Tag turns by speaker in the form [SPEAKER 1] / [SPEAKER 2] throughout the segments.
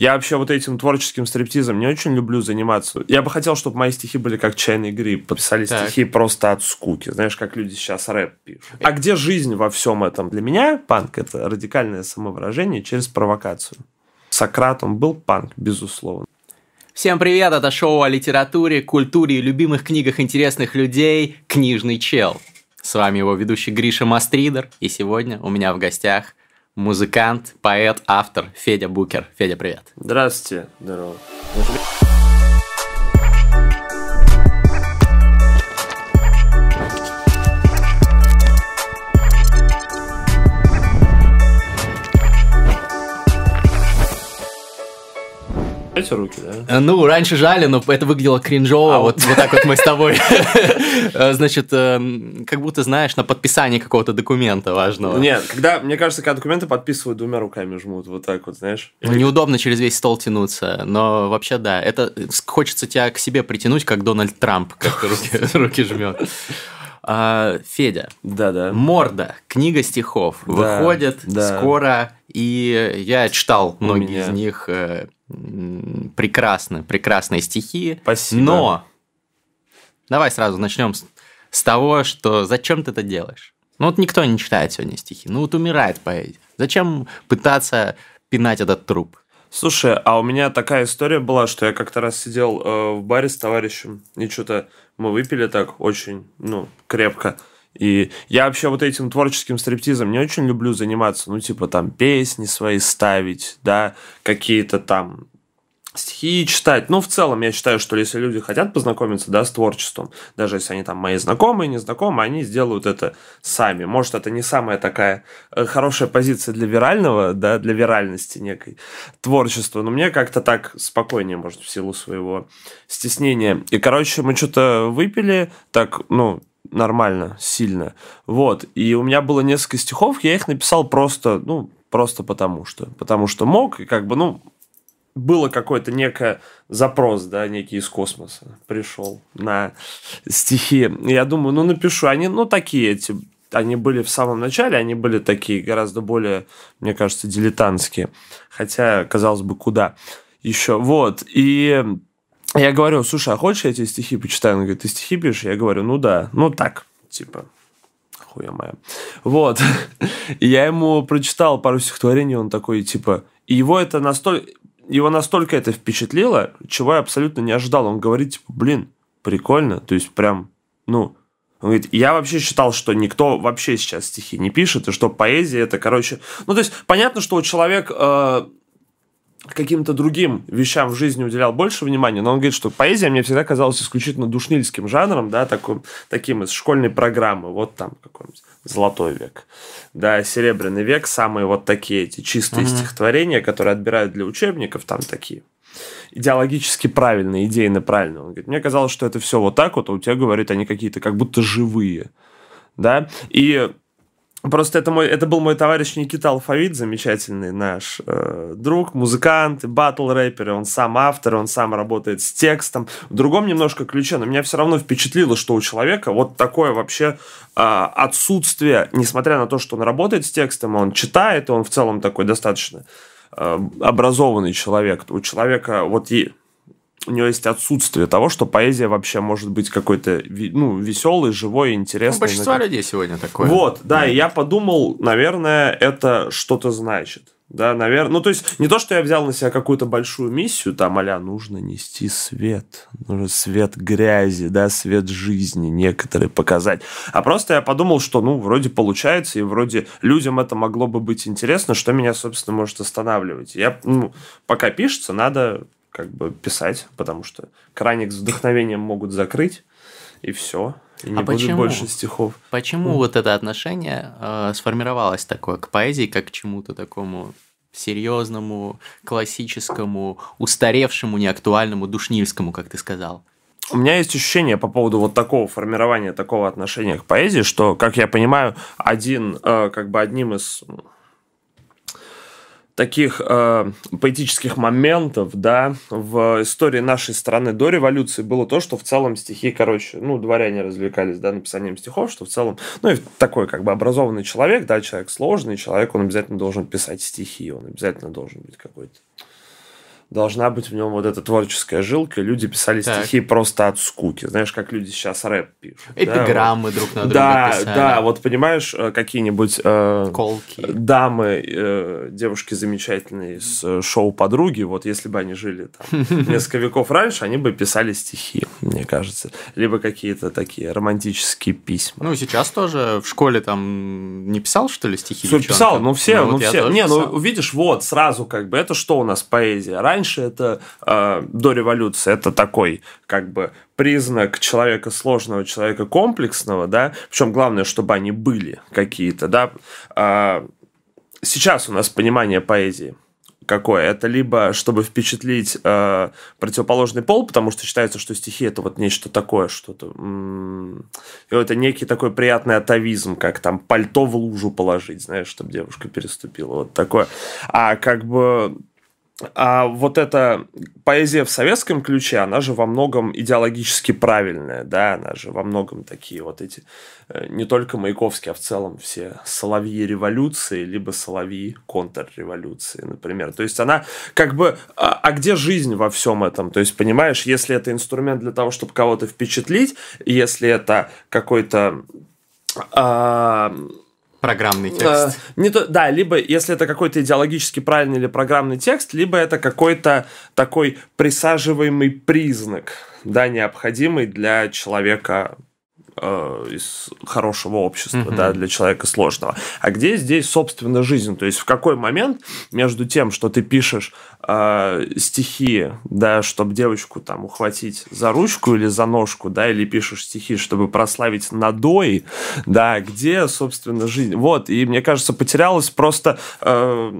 [SPEAKER 1] Я вообще вот этим творческим стриптизом не очень люблю заниматься. Я бы хотел, чтобы мои стихи были как чайный гриб. Подписали так. стихи просто от скуки. Знаешь, как люди сейчас рэп пишут. А где жизнь во всем этом? Для меня панк – это радикальное самовыражение через провокацию. Сократом был панк, безусловно.
[SPEAKER 2] Всем привет, это шоу о литературе, культуре и любимых книгах интересных людей «Книжный чел». С вами его ведущий Гриша Мастридер, и сегодня у меня в гостях музыкант, поэт, автор Федя Букер. Федя, привет.
[SPEAKER 1] Здравствуйте. Здорово. Эти руки, да?
[SPEAKER 2] Э, ну, раньше жали, но это выглядело кринжово. А вот, вот так вот мы с тобой. Э, значит, эм, как будто, знаешь, на подписании какого-то документа важного.
[SPEAKER 1] Нет, когда, мне кажется, когда документы подписывают, двумя руками жмут, вот так вот, знаешь.
[SPEAKER 2] Ну, неудобно через весь стол тянуться, но вообще да, это хочется тебя к себе притянуть, как Дональд Трамп, как руки, жмет. А, Федя.
[SPEAKER 1] Да-да.
[SPEAKER 2] Морда, книга стихов, да, выходит да. скоро, и я читал многие из них э, прекрасно, прекрасные стихи.
[SPEAKER 1] Спасибо.
[SPEAKER 2] Но давай сразу начнем с, с того, что зачем ты это делаешь? Ну вот никто не читает сегодня стихи. Ну вот умирает поэзия. Зачем пытаться пинать этот труп?
[SPEAKER 1] Слушай, а у меня такая история была, что я как-то раз сидел э, в баре с товарищем, и что-то мы выпили так очень, ну, крепко. И я вообще вот этим творческим стриптизом не очень люблю заниматься. Ну, типа там песни свои ставить, да, какие-то там стихи читать. Ну, в целом, я считаю, что если люди хотят познакомиться, да, с творчеством, даже если они там мои знакомые, незнакомые, они сделают это сами. Может, это не самая такая э, хорошая позиция для вирального, да, для виральности некой творчества, но мне как-то так спокойнее, может, в силу своего стеснения. И, короче, мы что-то выпили, так, ну, нормально, сильно. Вот. И у меня было несколько стихов, я их написал просто, ну, просто потому что. Потому что мог, и как бы, ну, было какой-то некий запрос, да, некий из космоса пришел на стихи. Я думаю, ну, напишу. Они, ну, такие эти, они были в самом начале, они были такие гораздо более, мне кажется, дилетантские. Хотя, казалось бы, куда еще. Вот. И я говорю, слушай, а хочешь я эти стихи почитаю? Он говорит, ты стихи пишешь? Я говорю, ну да, ну так, типа, хуя моя. Вот. Я ему прочитал пару стихотворений, он такой, типа, и его это настолько, его настолько это впечатлило, чего я абсолютно не ожидал. Он говорит, типа, блин, прикольно, то есть прям, ну, он говорит, я вообще считал, что никто вообще сейчас стихи не пишет, и что поэзия это, короче... Ну, то есть, понятно, что у человека э, каким-то другим вещам в жизни уделял больше внимания, но он говорит, что поэзия мне всегда казалась исключительно душнильским жанром, да, таким, таким из школьной программы, вот там какой-нибудь золотой век, да, серебряный век, самые вот такие эти чистые mm-hmm. стихотворения, которые отбирают для учебников, там такие идеологически правильные, идейно правильные. Он говорит, мне казалось, что это все вот так вот, а у тебя, говорит, они какие-то как будто живые, да, и Просто это, мой, это был мой товарищ Никита Алфавит, замечательный наш э, друг, музыкант, батл-рэпер, он сам автор, он сам работает с текстом. В другом немножко ключе, но меня все равно впечатлило, что у человека вот такое вообще э, отсутствие, несмотря на то, что он работает с текстом, он читает, он в целом такой достаточно э, образованный человек. У человека вот и у него есть отсутствие того, что поэзия вообще может быть какой-то ну, веселый, живой, интересный. Ну,
[SPEAKER 2] большинство людей сегодня такое.
[SPEAKER 1] Вот, да, и я подумал, наверное, это что-то значит. Да, наверное. Ну, то есть, не то, что я взял на себя какую-то большую миссию, там, а нужно нести свет, нужно свет грязи, да, свет жизни некоторые показать. А просто я подумал, что, ну, вроде получается, и вроде людям это могло бы быть интересно, что меня, собственно, может останавливать. Я, ну, пока пишется, надо как бы писать, потому что краник с вдохновением могут закрыть, и все. И не а будет почему? больше стихов.
[SPEAKER 2] Почему mm. вот это отношение э, сформировалось такое к поэзии, как к чему-то такому серьезному, классическому, устаревшему, неактуальному, душнильскому, как ты сказал?
[SPEAKER 1] У меня есть ощущение по поводу вот такого формирования, такого отношения к поэзии, что, как я понимаю, один, э, как бы одним из таких э, поэтических моментов, да, в истории нашей страны до революции было то, что в целом стихи, короче, ну, дворяне развлекались, да, написанием стихов, что в целом, ну, и такой, как бы, образованный человек, да, человек сложный, человек, он обязательно должен писать стихи, он обязательно должен быть какой-то должна быть в нем вот эта творческая жилка, люди писали
[SPEAKER 2] Так.
[SPEAKER 1] стихи просто от скуки. Знаешь, как люди сейчас рэп пишут. да,
[SPEAKER 2] Эпиграммы друг на
[SPEAKER 1] вот.
[SPEAKER 2] друга
[SPEAKER 1] Да,
[SPEAKER 2] писали.
[SPEAKER 1] да, вот понимаешь, э, какие-нибудь э,
[SPEAKER 2] Колки.
[SPEAKER 1] дамы, э, девушки замечательные с э, шоу «Подруги», вот если бы они жили там несколько веков раньше, они бы писали стихи, мне кажется. Либо какие-то такие романтические письма.
[SPEAKER 2] Ну, сейчас тоже в школе там не писал, что ли, стихи девчонкам?
[SPEAKER 1] писал, ну все, ну,
[SPEAKER 2] вот я
[SPEAKER 1] все. Не, ну
[SPEAKER 2] писал.
[SPEAKER 1] видишь, вот сразу как бы это что у нас поэзия? Раньше это э, до революции это такой как бы признак человека сложного, человека комплексного, да. Причем главное, чтобы они были какие-то, да. А, сейчас у нас понимание поэзии какое? Это либо чтобы впечатлить э, противоположный пол, потому что считается, что стихи это вот нечто такое, что-то. м, и это некий такой приятный атовизм, как там пальто в лужу положить, знаешь, чтобы девушка переступила. Вот такое. А как бы а вот эта поэзия в советском ключе, она же во многом идеологически правильная, да, она же во многом такие вот эти, э, не только Маяковский, а в целом все соловьи революции, либо соловьи контрреволюции, например. То есть она как бы, а, а где жизнь во всем этом? То есть, понимаешь, если это инструмент для того, чтобы кого-то впечатлить, если это какой-то... а,
[SPEAKER 2] Программный
[SPEAKER 1] Э,
[SPEAKER 2] текст.
[SPEAKER 1] не то, да, либо если это какой-то идеологически правильный или программный текст, либо это какой-то такой присаживаемый признак, да, необходимый для человека э, из хорошего общества,
[SPEAKER 2] Мгм.
[SPEAKER 1] да, для человека сложного. А где здесь, собственно, жизнь? То есть в какой момент между тем, что ты пишешь э, стихи, да, чтобы девочку там ухватить за ручку или за ножку, да, или пишешь стихи, чтобы прославить надой, да, где, собственно, жизнь? Вот, и мне кажется, потерялось просто э,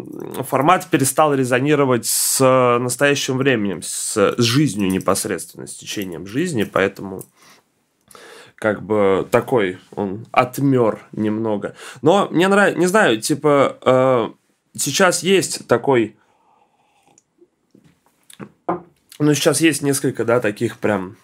[SPEAKER 1] формат перестал резонировать с настоящим временем, с, с жизнью непосредственно, с течением жизни, поэтому как бы такой он отмер немного. Но мне нравится, не знаю, типа э, сейчас есть такой, ну сейчас есть несколько, да, таких прям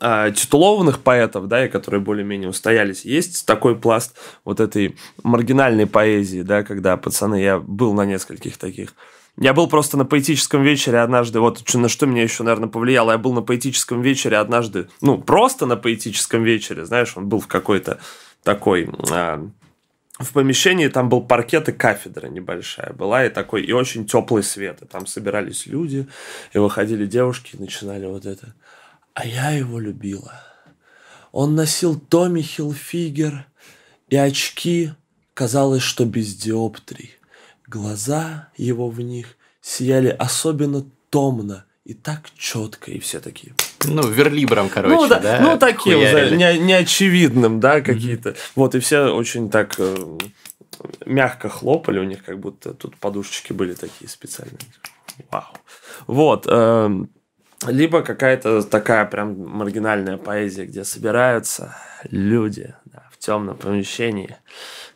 [SPEAKER 1] э, титулованных поэтов, да, и которые более-менее устоялись. Есть такой пласт вот этой маргинальной поэзии, да, когда пацаны, я был на нескольких таких. Я был просто на поэтическом вечере однажды, вот на что меня еще, наверное, повлияло. Я был на поэтическом вечере однажды, ну, просто на поэтическом вечере, знаешь, он был в какой-то такой... а, в помещении там был паркет и кафедра небольшая была, и такой, и очень теплый свет. И там собирались люди, и выходили девушки, и начинали вот это. А я его любила. Он носил Томми Хилфигер и очки, казалось, что без диоптрий. Глаза его в них сияли особенно томно и так четко, и все такие.
[SPEAKER 2] Ну, верлибром, короче,
[SPEAKER 1] ну, да,
[SPEAKER 2] да?
[SPEAKER 1] ну такие уже
[SPEAKER 2] хуярили.
[SPEAKER 1] не- неочевидным, да, какие-то. Вот, и все очень так э, мягко хлопали, у них как будто тут подушечки были такие специальные. Вау. Вот. эм, либо какая-то такая прям маргинальная поэзия, где собираются люди да, в темном помещении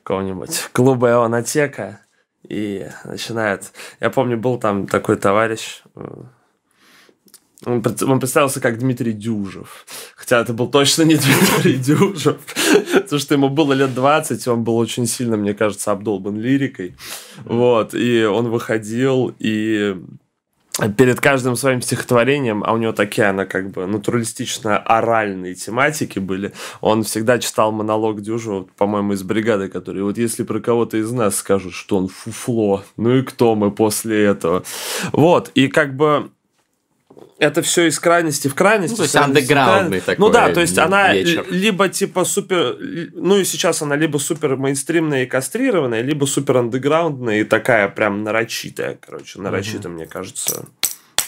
[SPEAKER 1] какого-нибудь клуба Ионотека и начинают... Я помню, был там такой товарищ, э, он, пред- он представился как Дмитрий Дюжев. Хотя это был точно не Дмитрий Дюжев. Потому что ему было лет 20, и он был очень сильно, мне кажется, обдолбан лирикой. Вот. И он выходил, и перед каждым своим стихотворением, а у него такие, она как бы натуралистично-оральные тематики были, он всегда читал монолог Дюжева, по-моему, из бригады, который вот если про кого-то из нас скажут, что он фуфло, ну и кто мы после этого? Вот, и как бы это все из крайности в крайность.
[SPEAKER 2] Ну, то есть андеграундный такой
[SPEAKER 1] Ну да, то есть она
[SPEAKER 2] вечер.
[SPEAKER 1] либо типа супер... Ну и сейчас она либо супер мейнстримная и кастрированная, либо супер андеграундная и такая прям нарочитая, короче, нарочито, мне кажется,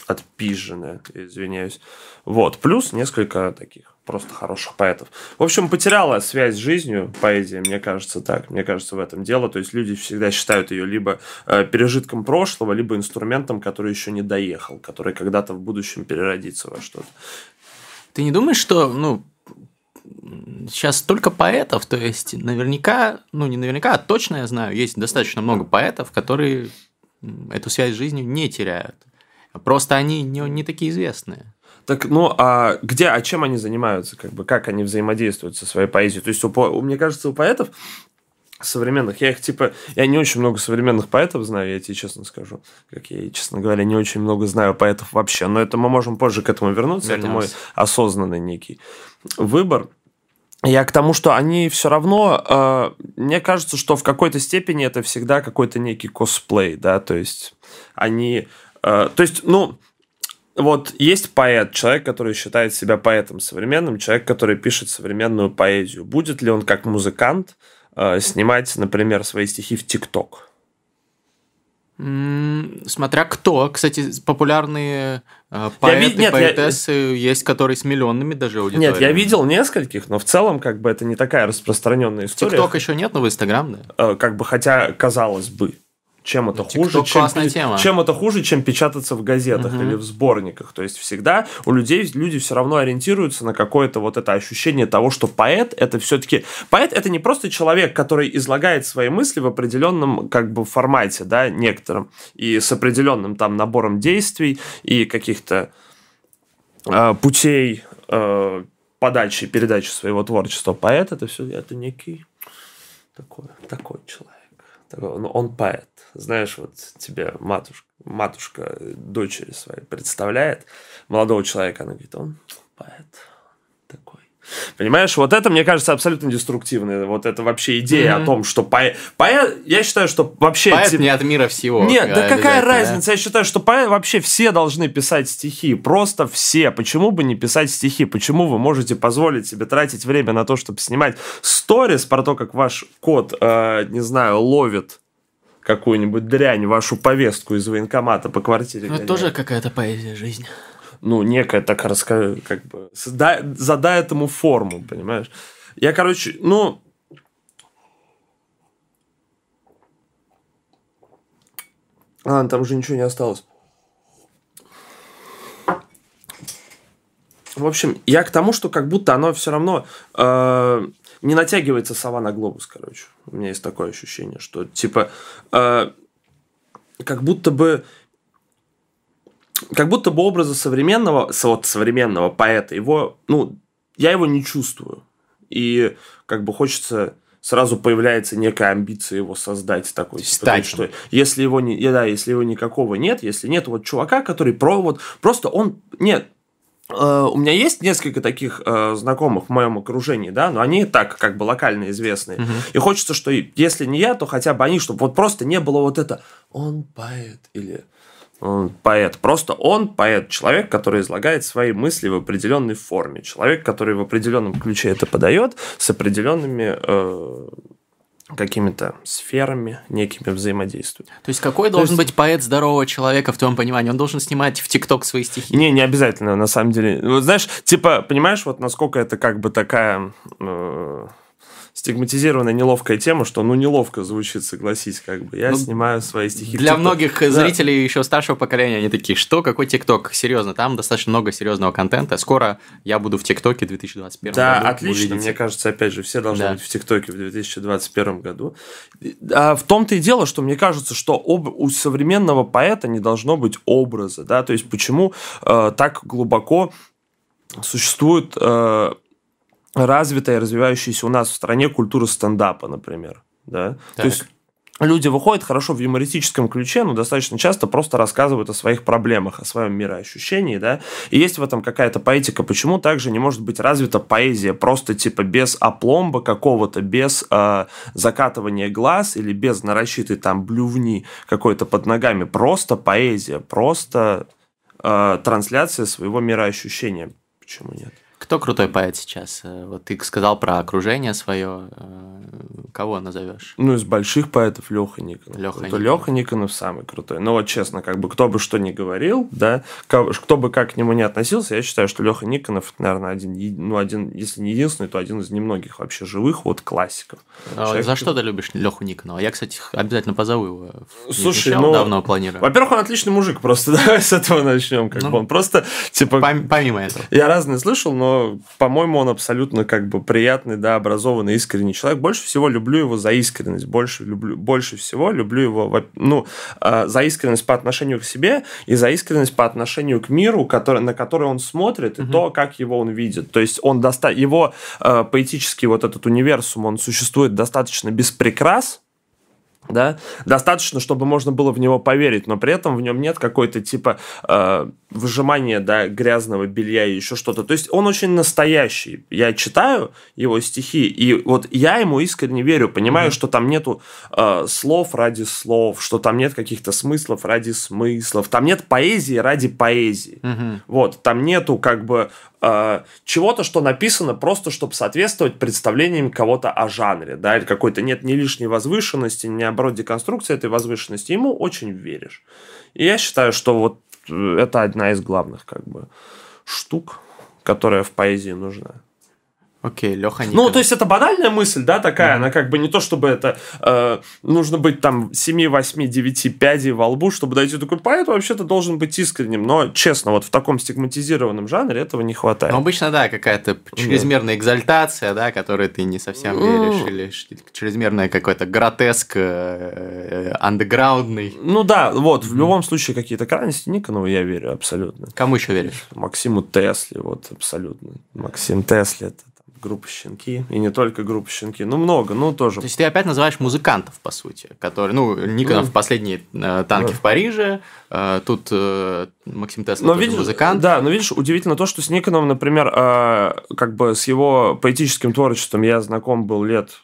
[SPEAKER 1] отпиженная, извиняюсь. Вот, плюс несколько таких просто хороших поэтов. В общем, потеряла связь с жизнью поэзия, мне кажется, так. Мне кажется, в этом дело. То есть люди всегда считают ее либо э, пережитком прошлого, либо инструментом, который еще не доехал, который когда-то в будущем переродится во что-то.
[SPEAKER 2] Ты не думаешь, что, ну, сейчас столько поэтов, то есть наверняка, ну не наверняка, а точно я знаю, есть достаточно много поэтов, которые эту связь с жизнью не теряют. Просто они не, не такие известные.
[SPEAKER 1] Так, ну, а где, а чем они занимаются, как бы, как они взаимодействуют со своей поэзией? То есть, у, по- мне кажется, у поэтов современных. Я их, типа, я не очень много современных поэтов знаю, я тебе честно скажу. Как я, честно говоря, не очень много знаю поэтов вообще. Но это мы можем позже к этому вернуться. Вернемся. Это мой осознанный некий выбор. Я к тому, что они все равно, э, мне кажется, что в какой-то степени это всегда какой-то некий косплей, да, то есть они, то есть, ну, вот есть поэт, человек, который считает себя поэтом современным, человек, который пишет современную поэзию. Будет ли он как музыкант э, снимать, например, свои стихи в ТикТок?
[SPEAKER 2] Смотря кто. Кстати, популярные э, поэты, я, нет, поэтессы я... есть, которые с миллионными даже аудиториями.
[SPEAKER 1] Нет, я видел нескольких, но в целом как бы это не такая распространенная история.
[SPEAKER 2] ТикТок еще нет, но в Инстаграм, да?
[SPEAKER 1] Э, как бы, хотя казалось бы. Чем это ну, хуже, чем, тема. чем это хуже, чем печататься в газетах угу. или в сборниках. То есть всегда у людей люди все равно ориентируются на какое-то вот это ощущение того, что поэт это все-таки поэт это не просто человек, который излагает свои мысли в определенном как бы формате, да, некотором и с определенным там набором действий и каких-то э, путей э, подачи, передачи своего творчества. Поэт это все это некий такой такой человек. Такой, ну, он поэт знаешь, вот тебе матушка, матушка дочери своей представляет молодого человека, она говорит, он поэт такой. Понимаешь, вот это, мне кажется, абсолютно деструктивная. Вот это вообще идея mm-hmm. о том, что поэт... поэт... Я считаю, что вообще...
[SPEAKER 2] Поэт тип... не от мира всего.
[SPEAKER 1] Нет, да какая разница? Да? Я считаю, что поэт... вообще все должны писать стихи. Просто все. Почему бы не писать стихи? Почему вы можете позволить себе тратить время на то, чтобы снимать сторис про то, как ваш кот, э, не знаю, ловит какую-нибудь дрянь, вашу повестку из военкомата по квартире.
[SPEAKER 2] Ну, это тоже какая-то поэзия жизни.
[SPEAKER 1] Ну, некая так расскажи, как бы, задай, задай этому форму, понимаешь? Я, короче, ну, А, там уже ничего не осталось. В общем, я к тому, что как будто оно все равно э, не натягивается сова на глобус, короче. У меня есть такое ощущение, что типа э, как будто бы как будто бы образа современного, вот, современного поэта, его, ну, я его не чувствую. И как бы хочется сразу появляется некая амбиция его создать такой. Типа, что если его не, да, если его никакого нет, если нет вот чувака, который про вот просто он нет, у меня есть несколько таких э, знакомых в моем окружении, да, но они так как бы локально известные. Угу. И хочется, что если не я, то хотя бы они, чтобы вот просто не было вот это «он поэт» или он поэт. Просто он поэт, человек, который излагает свои мысли в определенной форме. Человек, который в определенном ключе это подает с определенными э, какими-то сферами некими взаимодействует.
[SPEAKER 2] То есть какой То должен есть... быть поэт здорового человека в твоем понимании? Он должен снимать в ТикТок свои стихи?
[SPEAKER 1] Не, не обязательно, на самом деле. Вот знаешь, типа, понимаешь, вот насколько это как бы такая... Э стигматизированная неловкая тема, что ну неловко звучит, согласись, как бы. Я ну, снимаю свои стихи.
[SPEAKER 2] Для многих да. зрителей еще старшего поколения они такие, что, какой ТикТок? Серьезно, там достаточно много серьезного контента. Скоро я буду в ТикТоке в 2021
[SPEAKER 1] да, году. Да, отлично. Мне кажется, опять же, все должны да. быть в ТикТоке в 2021 году. А в том-то и дело, что мне кажется, что об... у современного поэта не должно быть образа, да, то есть почему э, так глубоко существует э, развитая, развивающаяся у нас в стране культура стендапа, например. Да? То есть люди выходят хорошо в юмористическом ключе, но достаточно часто просто рассказывают о своих проблемах, о своем мироощущении, да, и есть в этом какая-то поэтика. Почему также не может быть развита поэзия просто типа без опломба какого-то, без э, закатывания глаз или без нарочитой там блювни какой-то под ногами, просто поэзия, просто э, трансляция своего мироощущения. Почему нет?
[SPEAKER 2] Кто крутой поэт сейчас? Э, вот ты сказал про окружение свое. Э, кого назовешь?
[SPEAKER 1] Ну, из больших поэтов Леха Никонов. Леха Никонов. Леха Никонов самый крутой. Но вот честно, как бы кто бы что ни говорил, да, кто бы как к нему не относился, я считаю, что Леха Никонов, наверное, один, ну, один, если не единственный, то один из немногих вообще живых вот классиков.
[SPEAKER 2] А Человек, за что ты любишь Леху Никонова? Я, кстати, обязательно позову его. Слушай, ну, давно планирую.
[SPEAKER 1] Во-первых, он отличный мужик, просто давай с этого начнем. Как ну, бы он просто, типа...
[SPEAKER 2] Помимо этого.
[SPEAKER 1] Я разные слышал, но но, по-моему, он абсолютно как бы приятный, да, образованный, искренний человек. Больше всего люблю его за искренность, больше, люблю, больше всего люблю его, ну, э, за искренность по отношению к себе и за искренность по отношению к миру, который, на который он смотрит, и угу. то, как его он видит. То есть он доста... его э, поэтический вот этот универсум, он существует достаточно без прикрас, да, достаточно, чтобы можно было в него поверить, но при этом в нем нет какой-то типа э, выжимания, да, грязного белья и еще что-то. То есть он очень настоящий. Я читаю его стихи, и вот я ему искренне верю, понимаю, mm-hmm. что там нету э, слов ради слов, что там нет каких-то смыслов ради смыслов, там нет поэзии ради поэзии. Mm-hmm. Вот, там нету как бы э, чего-то, что написано просто, чтобы соответствовать представлениям кого-то о жанре, да, или какой-то нет ни лишней возвышенности, ни наоборот деконструкции этой возвышенности. Ему очень веришь. И я считаю, что вот э, это одна из главных как бы штук, которая в поэзии нужна.
[SPEAKER 2] Окей, Леха
[SPEAKER 1] Ну, то есть это банальная мысль, да, такая, mm-hmm. она как бы не то, чтобы это э, нужно быть там 7, 8, 9 пядей во лбу, чтобы дойти такой поэт, вообще-то должен быть искренним, но честно, вот в таком стигматизированном жанре этого не хватает.
[SPEAKER 2] Ну, обычно, да, какая-то чрезмерная yeah. экзальтация, да, которой ты не совсем веришь, mm. или чрезмерная какой-то гротеск э, андеграундный.
[SPEAKER 1] Ну да, вот, в любом случае какие-то крайности Никонову я верю абсолютно.
[SPEAKER 2] Кому еще веришь?
[SPEAKER 1] Максиму Тесли, вот, абсолютно. Максим Тесли, это группа «Щенки», и не только группа «Щенки», ну, много, ну, тоже.
[SPEAKER 2] То есть, ты опять называешь музыкантов, по сути, которые, ну, Никонов ну, последние э, танки ну. в Париже, э, тут э, Максим Тесла но видишь, музыкант.
[SPEAKER 1] Да, но видишь, удивительно то, что с Никоновым, например, э, как бы с его поэтическим творчеством я знаком был лет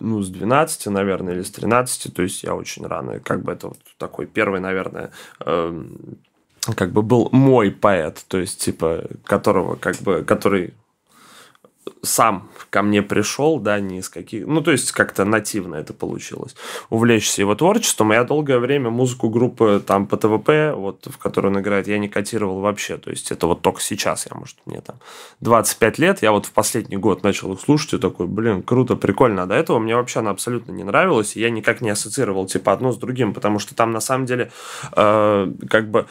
[SPEAKER 1] ну, с 12, наверное, или с 13, то есть я очень рано, как бы это вот такой первый, наверное, э, как бы был мой поэт, то есть, типа, которого, как бы, который сам ко мне пришел, да, не из каких... Ну, то есть, как-то нативно это получилось. Увлечься его творчеством. Я долгое время музыку группы там по ТВП, вот, в которой он играет, я не котировал вообще. То есть, это вот только сейчас, я, может, мне там 25 лет, я вот в последний год начал их слушать и такой, блин, круто, прикольно. А до этого мне вообще она абсолютно не нравилась, и я никак не ассоциировал, типа, одно с другим, потому что там, на самом деле, э, как бы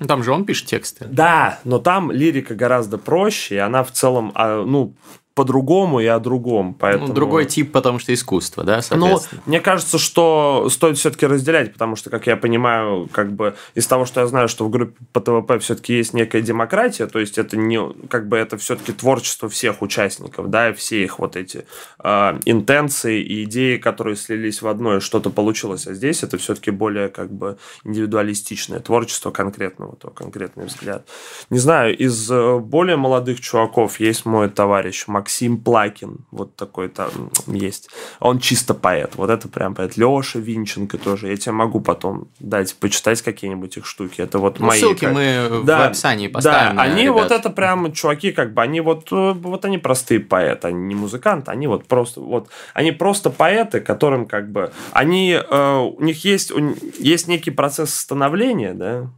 [SPEAKER 2] ну, там же он пишет тексты.
[SPEAKER 1] Да, но там лирика гораздо проще, и она в целом, а, ну, по-другому и о другом. Ну, поэтому...
[SPEAKER 2] Ну, другой тип, потому что искусство, да, Ну,
[SPEAKER 1] мне кажется, что стоит все-таки разделять, потому что, как я понимаю, как бы из того, что я знаю, что в группе по ТВП все-таки есть некая демократия, то есть это не, как бы это все-таки творчество всех участников, да, и все их вот эти э, интенции и идеи, которые слились в одно, и что-то получилось. А здесь это все-таки более как бы индивидуалистичное творчество конкретного, то конкретный взгляд. Не знаю, из э, более молодых чуваков есть мой товарищ Макс Максим Плакин, вот такой там есть. Он чисто поэт, вот это прям поэт. Леша Винченко тоже, я тебе могу потом дать почитать какие-нибудь их штуки. Это вот ну, мои.
[SPEAKER 2] Ссылки как... мы да, в описании поставим.
[SPEAKER 1] Да, они ребят. вот это прям чуваки, как бы, они вот, э, вот они простые поэты, они не музыканты, они вот просто, вот, они просто поэты, которым как бы, они, э, у них есть, у, есть некий процесс становления, да,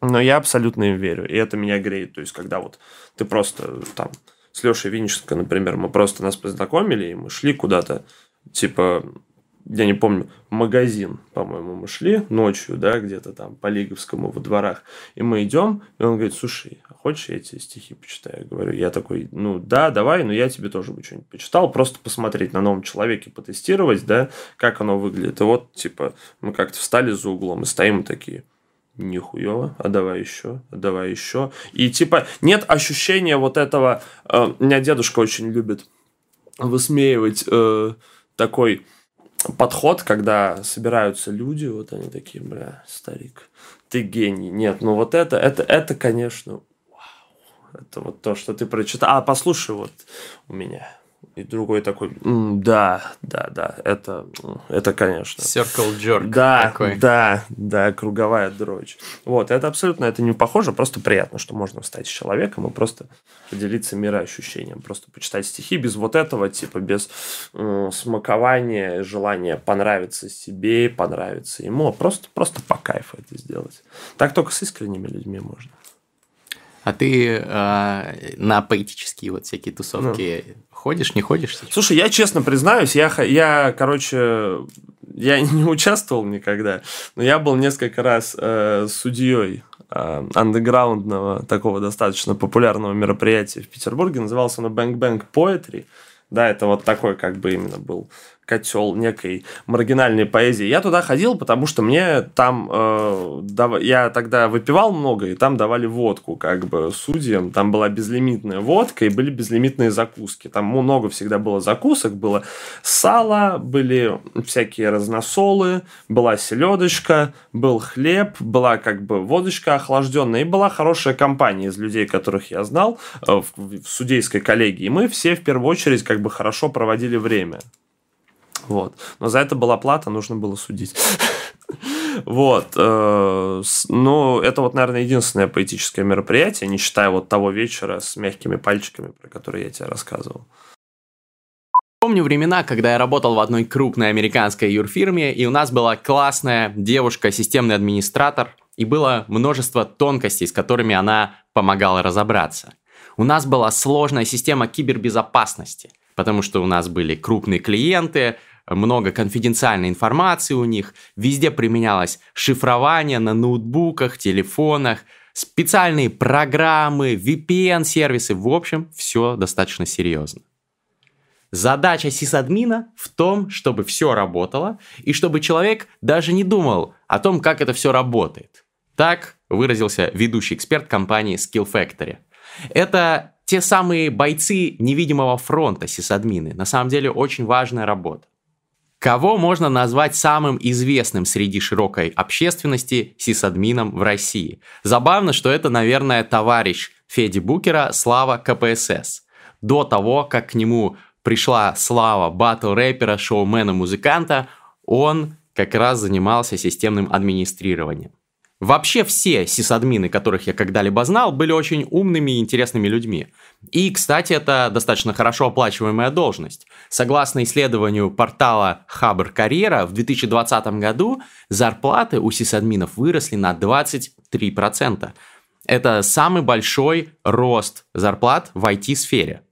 [SPEAKER 1] но я абсолютно им верю, и это меня греет. То есть, когда вот ты просто там с Лешей Винченко, например, мы просто нас познакомили, и мы шли куда-то, типа, я не помню, магазин, по-моему, мы шли ночью, да, где-то там по Лиговскому во дворах, и мы идем, и он говорит, слушай, а хочешь я эти стихи почитаю? Я говорю, я такой, ну да, давай, но я тебе тоже бы что-нибудь почитал, просто посмотреть на новом человеке, потестировать, да, как оно выглядит. И вот, типа, мы как-то встали за углом и стоим такие, нихуево, а давай еще, а давай еще. И типа нет ощущения вот этого... Э, меня дедушка очень любит высмеивать э, такой подход, когда собираются люди, вот они такие, бля, старик, ты гений. Нет, ну вот это, это, это, конечно, вау. Это вот то, что ты прочитал. А, послушай, вот у меня и другой такой, да, да, да, это, это, конечно.
[SPEAKER 2] Circle jerk.
[SPEAKER 1] Да, такой. да, да, круговая дрочь. Вот, это абсолютно, это не похоже, просто приятно, что можно встать с человеком и просто поделиться мироощущением, просто почитать стихи без вот этого, типа, без э, смакования, желания понравиться себе, понравиться ему, а просто, просто по кайфу это сделать. Так только с искренними людьми можно.
[SPEAKER 2] А ты э, на поэтические вот всякие тусовки ну. ходишь, не ходишь?
[SPEAKER 1] Сейчас? Слушай, я честно признаюсь, я, я, короче, я не участвовал никогда, но я был несколько раз э, судьей э, андеграундного, такого достаточно популярного мероприятия в Петербурге. Назывался оно Bang Bang Poetry. Да, это вот такой как бы именно был котел некой маргинальной поэзии. Я туда ходил, потому что мне там... Э, дав... Я тогда выпивал много, и там давали водку как бы судьям. Там была безлимитная водка, и были безлимитные закуски. Там много всегда было закусок. Было сало, были всякие разносолы, была селедочка, был хлеб, была как бы водочка охлажденная, и была хорошая компания из людей, которых я знал э, в, в судейской коллегии. И мы все в первую очередь как бы хорошо проводили время. Вот. Но за это была плата, нужно было судить. Вот. Э, ну, это вот, наверное, единственное поэтическое мероприятие, не считая вот того вечера с мягкими пальчиками, про который я тебе рассказывал.
[SPEAKER 2] Помню времена, когда я работал в одной крупной американской юрфирме, и у нас была классная девушка, системный администратор, и было множество тонкостей, с которыми она помогала разобраться. У нас была сложная система кибербезопасности, потому что у нас были крупные клиенты, много конфиденциальной информации у них, везде применялось шифрование на ноутбуках, телефонах, специальные программы, VPN-сервисы, в общем, все достаточно серьезно. Задача сисадмина в том, чтобы все работало, и чтобы человек даже не думал о том, как это все работает. Так выразился ведущий эксперт компании Skill Factory. Это те самые бойцы невидимого фронта сисадмины. На самом деле очень важная работа. Кого можно назвать самым известным среди широкой общественности сисадмином в России? Забавно, что это, наверное, товарищ Феди Букера Слава КПСС. До того, как к нему пришла слава батл-рэпера, шоумена, музыканта, он как раз занимался системным администрированием. Вообще все сисадмины, которых я когда-либо знал, были очень умными и интересными людьми. И, кстати, это достаточно хорошо оплачиваемая должность. Согласно исследованию портала Хабр Карьера, в 2020 году зарплаты у сисадминов выросли на 23%. Это самый большой рост зарплат в IT-сфере.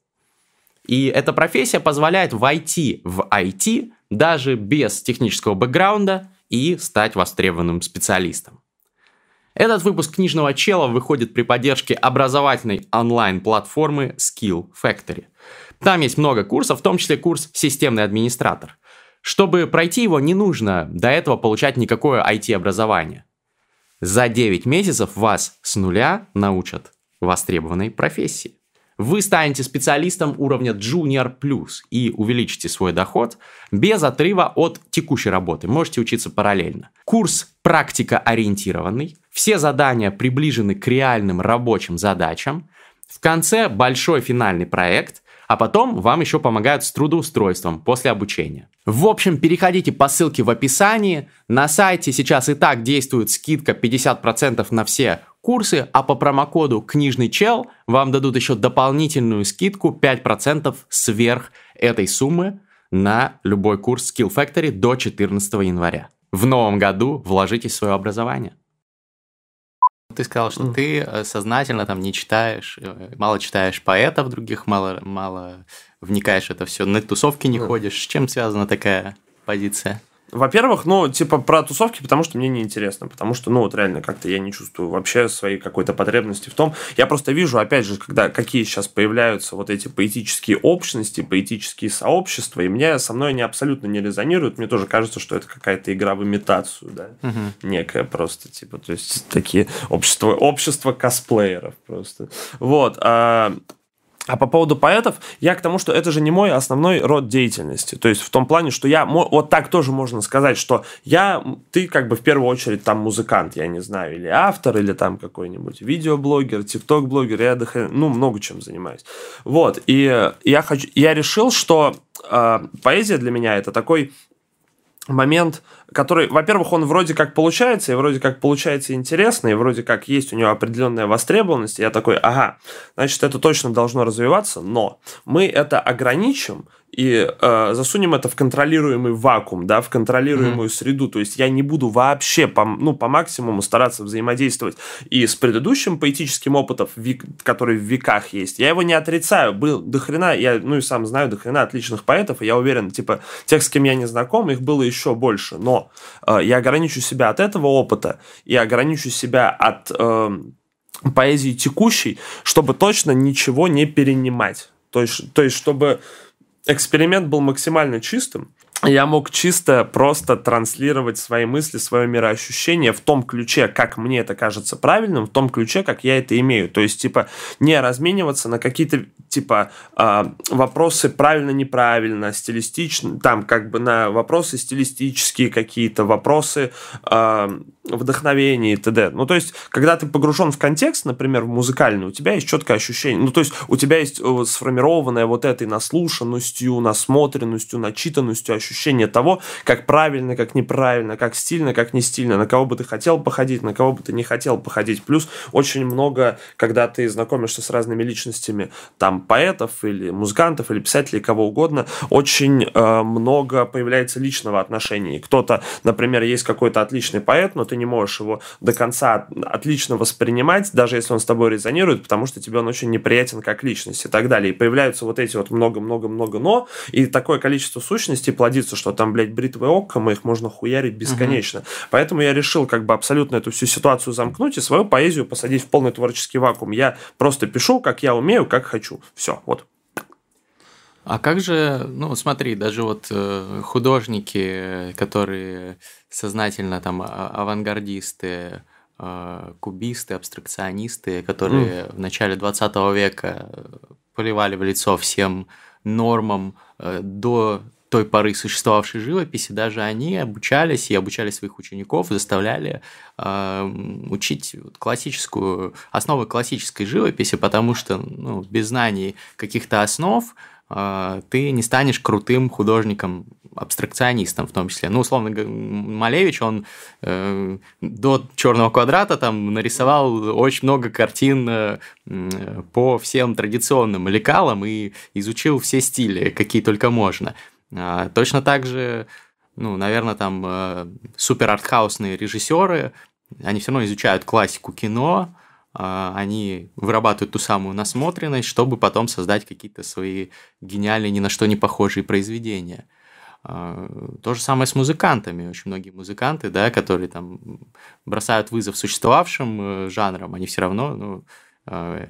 [SPEAKER 2] И эта профессия позволяет войти в IT даже без технического бэкграунда и стать востребованным специалистом. Этот выпуск книжного чела выходит при поддержке образовательной онлайн-платформы Skill Factory. Там есть много курсов, в том числе курс «Системный администратор». Чтобы пройти его, не нужно до этого получать никакое IT-образование. За 9 месяцев вас с нуля научат востребованной профессии. Вы станете специалистом уровня Junior Plus и увеличите свой доход без отрыва от текущей работы. Можете учиться параллельно. Курс практика ориентированный, все задания приближены к реальным рабочим задачам. В конце большой финальный проект, а потом вам еще помогают с трудоустройством после обучения. В общем, переходите по ссылке в описании. На сайте сейчас и так действует скидка 50% на все курсы, а по промокоду «Книжный чел» вам дадут еще дополнительную скидку 5% сверх этой суммы на любой курс Skill Factory до 14 января. В новом году вложитесь в свое образование. Ты сказал, что mm. ты э, сознательно там не читаешь, э, мало читаешь поэтов других, мало, мало вникаешь в это все, на тусовки не mm. ходишь. С чем связана такая позиция?
[SPEAKER 1] Во-первых, ну, типа, про тусовки, потому что мне неинтересно, потому что, ну, вот реально как-то я не чувствую вообще своей какой-то потребности в том. Я просто вижу, опять же, когда какие сейчас появляются вот эти поэтические общности, поэтические сообщества, и мне со мной они абсолютно не резонируют. Мне тоже кажется, что это какая-то игра в имитацию, да, угу. некая просто, типа, то есть такие общества, общество косплееров просто. Вот. А, а по поводу поэтов, я к тому, что это же не мой основной род деятельности. То есть в том плане, что я, вот так тоже можно сказать, что я, ты как бы в первую очередь там музыкант, я не знаю, или автор, или там какой-нибудь видеоблогер, тикток-блогер, я дохрен, ну, много чем занимаюсь. Вот, и я, хочу, я решил, что э, поэзия для меня это такой момент, который, во-первых, он вроде как получается, и вроде как получается интересно, и вроде как есть у него определенная востребованность, и я такой, ага, значит, это точно должно развиваться, но мы это ограничим и э, засунем это в контролируемый вакуум, да, в контролируемую mm-hmm. среду. То есть я не буду вообще по, ну, по максимуму стараться взаимодействовать и с предыдущим поэтическим опытом, век, который в веках есть. Я его не отрицаю. Был до хрена, я, ну и сам знаю, до хрена отличных поэтов, и я уверен, типа, тех, с кем я не знаком, их было еще больше. Но э, я ограничу себя от этого опыта и ограничу себя от э, поэзии текущей, чтобы точно ничего не перенимать. То есть, то есть чтобы эксперимент был максимально чистым, я мог чисто просто транслировать свои мысли, свое мироощущение в том ключе, как мне это кажется правильным, в том ключе, как я это имею. То есть, типа, не размениваться на какие-то, типа, э, вопросы правильно-неправильно, стилистично, там, как бы на вопросы стилистические какие-то, вопросы вдохновения и т.д. Ну, то есть, когда ты погружен в контекст, например, в музыкальный, у тебя есть четкое ощущение, ну, то есть, у тебя есть э, сформированное вот этой наслушанностью, насмотренностью, начитанностью ощущение того, как правильно, как неправильно, как стильно, как не стильно, на кого бы ты хотел походить, на кого бы ты не хотел походить. Плюс очень много, когда ты знакомишься с разными личностями, там, поэтов или музыкантов или писателей, кого угодно, очень э, много появляется личного отношения. Кто-то, например, есть какой-то отличный поэт, но ты не можешь его до конца отлично воспринимать, даже если он с тобой резонирует, потому что тебе он очень неприятен как личность и так далее. И появляются вот эти вот много-много-много но, и такое количество сущностей плодит гордиться, что там, блядь, бритвы оком, их можно хуярить бесконечно. Угу. Поэтому я решил как бы абсолютно эту всю ситуацию замкнуть и свою поэзию посадить в полный творческий вакуум. Я просто пишу, как я умею, как хочу. Все, вот.
[SPEAKER 2] А как же, ну смотри, даже вот э, художники, которые сознательно там а, авангардисты, э, кубисты, абстракционисты, которые mm. в начале 20 века поливали в лицо всем нормам э, до той поры существовавшей живописи, даже они обучались и обучали своих учеников, заставляли э, учить классическую, основы классической живописи, потому что ну, без знаний каких-то основ э, ты не станешь крутым художником, абстракционистом в том числе. Ну, условно, Малевич, он э, до черного квадрата там нарисовал очень много картин э, по всем традиционным лекалам и изучил все стили, какие только можно. А, точно так же, ну, наверное, там э, супер артхаусные режиссеры, они все равно изучают классику кино, э, они вырабатывают ту самую насмотренность, чтобы потом создать какие-то свои гениальные, ни на что не похожие произведения. Э, то же самое с музыкантами. Очень многие музыканты, да, которые там бросают вызов существовавшим э, жанрам, они все равно, ну,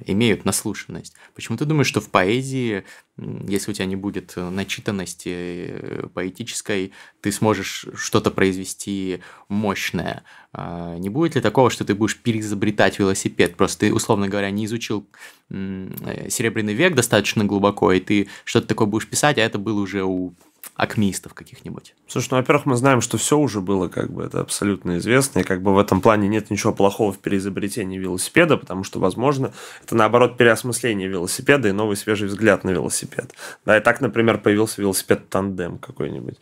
[SPEAKER 2] имеют наслушанность. Почему ты думаешь, что в поэзии, если у тебя не будет э, начитанности э, поэтической, ты сможешь что-то произвести мощное? А не будет ли такого, что ты будешь переизобретать велосипед? Просто ты, условно говоря, не изучил Серебряный век достаточно глубоко, и ты что-то такое будешь писать, а это было уже у акмеистов каких-нибудь.
[SPEAKER 1] Слушай, ну, во-первых, мы знаем, что все уже было, как бы, это абсолютно известно, и как бы в этом плане нет ничего плохого в переизобретении велосипеда, потому что, возможно, это, наоборот, переосмысление велосипеда и новый свежий взгляд на велосипед. Да, и так, например, появился велосипед-тандем какой-нибудь.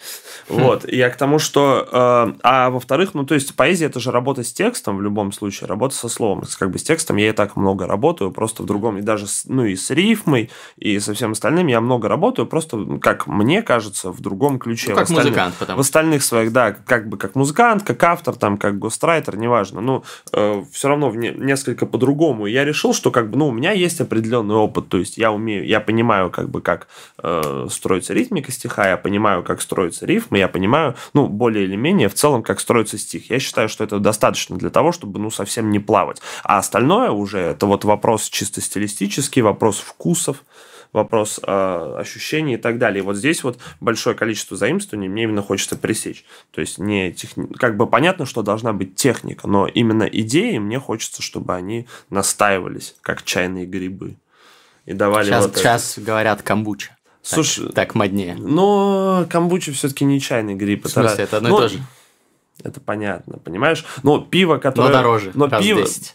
[SPEAKER 1] Вот, и я к тому, что... Э, а во-вторых, ну, то есть, поэзия – это же работа с текстом в любом случае, работа со словом. Как бы с текстом я и так много работаю, просто в другом, и даже, с, ну, и с рифмой, и со всем остальным я много работаю, просто, как мне кажется, в другом ключе.
[SPEAKER 2] Ну, как музыкант, потому
[SPEAKER 1] В остальных своих, да, как бы как музыкант, как автор, там, как гострайтер, неважно. Ну, э, все равно в не, несколько по-другому. я решил, что как бы, ну, у меня есть определенный опыт, то есть я умею, я понимаю, как бы, как э, строится ритмика стиха, я понимаю, как строится рифм, я понимаю, ну, более или менее в целом, как строится стих. Я считаю, что это достаточно для того, чтобы, ну, совсем не плавать. А остальное уже, это вот вопрос чисто стилистический, вопрос вкусов, вопрос э, ощущений и так далее. И вот здесь вот большое количество заимствований мне именно хочется пресечь. То есть не техни... как бы понятно, что должна быть техника, но именно идеи мне хочется, чтобы они настаивались, как чайные грибы. И давали
[SPEAKER 2] сейчас,
[SPEAKER 1] вот
[SPEAKER 2] сейчас это. говорят камбуча. Слушай, так, так моднее.
[SPEAKER 1] Но камбуча все-таки не чайный гриб.
[SPEAKER 2] В смысле, это, это одно но... и то же?
[SPEAKER 1] Это понятно, понимаешь? Но пиво, которое...
[SPEAKER 2] Но дороже,
[SPEAKER 1] но пиво... 10.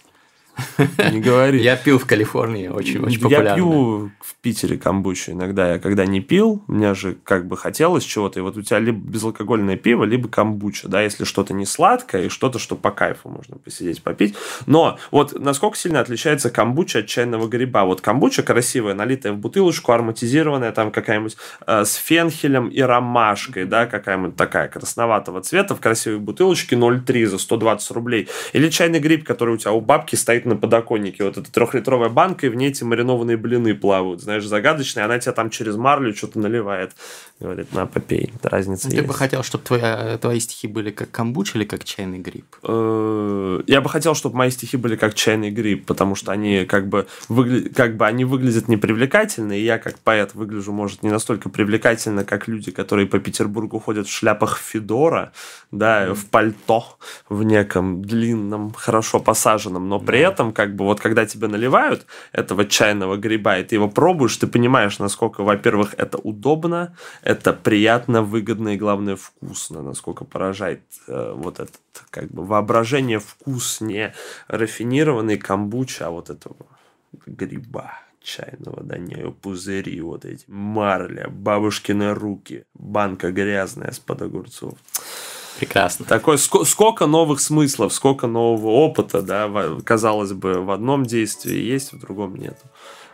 [SPEAKER 1] Не говори.
[SPEAKER 2] Я пил в Калифорнии, очень, очень популярно.
[SPEAKER 1] Я пью в Питере камбучу иногда. Я когда не пил, мне же как бы хотелось чего-то. И вот у тебя либо безалкогольное пиво, либо камбуча, да, если что-то не сладкое и что-то, что по кайфу можно посидеть, попить. Но вот насколько сильно отличается камбуча от чайного гриба? Вот камбуча красивая, налитая в бутылочку, ароматизированная, там какая-нибудь э, с фенхелем и ромашкой, да, какая-нибудь такая красноватого цвета в красивой бутылочке 0,3 за 120 рублей. Или чайный гриб, который у тебя у бабки стоит стоит на подоконнике, вот эта трехлитровая банка, и в ней эти маринованные блины плавают, знаешь, загадочные, она тебя там через марлю что-то наливает. Говорит, на, попей, разница
[SPEAKER 2] Ты
[SPEAKER 1] есть.
[SPEAKER 2] бы хотел, чтобы твоя, твои стихи были как камбуч или как чайный гриб?
[SPEAKER 1] Э, Я бы хотел, чтобы мои стихи были как чайный гриб, потому что они как бы, выгля... как бы они выглядят непривлекательно, и я как поэт выгляжу, может, не настолько привлекательно, как люди, которые по Петербургу ходят в шляпах Федора, да, в пальто, в неком длинном, хорошо посаженном, но при этом, как бы, вот когда тебе наливают этого чайного гриба, и ты его пробуешь, ты понимаешь, насколько, во-первых, это удобно, это приятно, выгодно и, главное, вкусно, насколько поражает э, вот этот, как бы, воображение вкус не рафинированный камбуча, а вот этого гриба чайного, да, не пузыри вот эти, марля, бабушкины руки, банка грязная с-под огурцов.
[SPEAKER 2] Прекрасно.
[SPEAKER 1] Такой, ско- сколько новых смыслов, сколько нового опыта, да, в- казалось бы, в одном действии есть, в другом нет.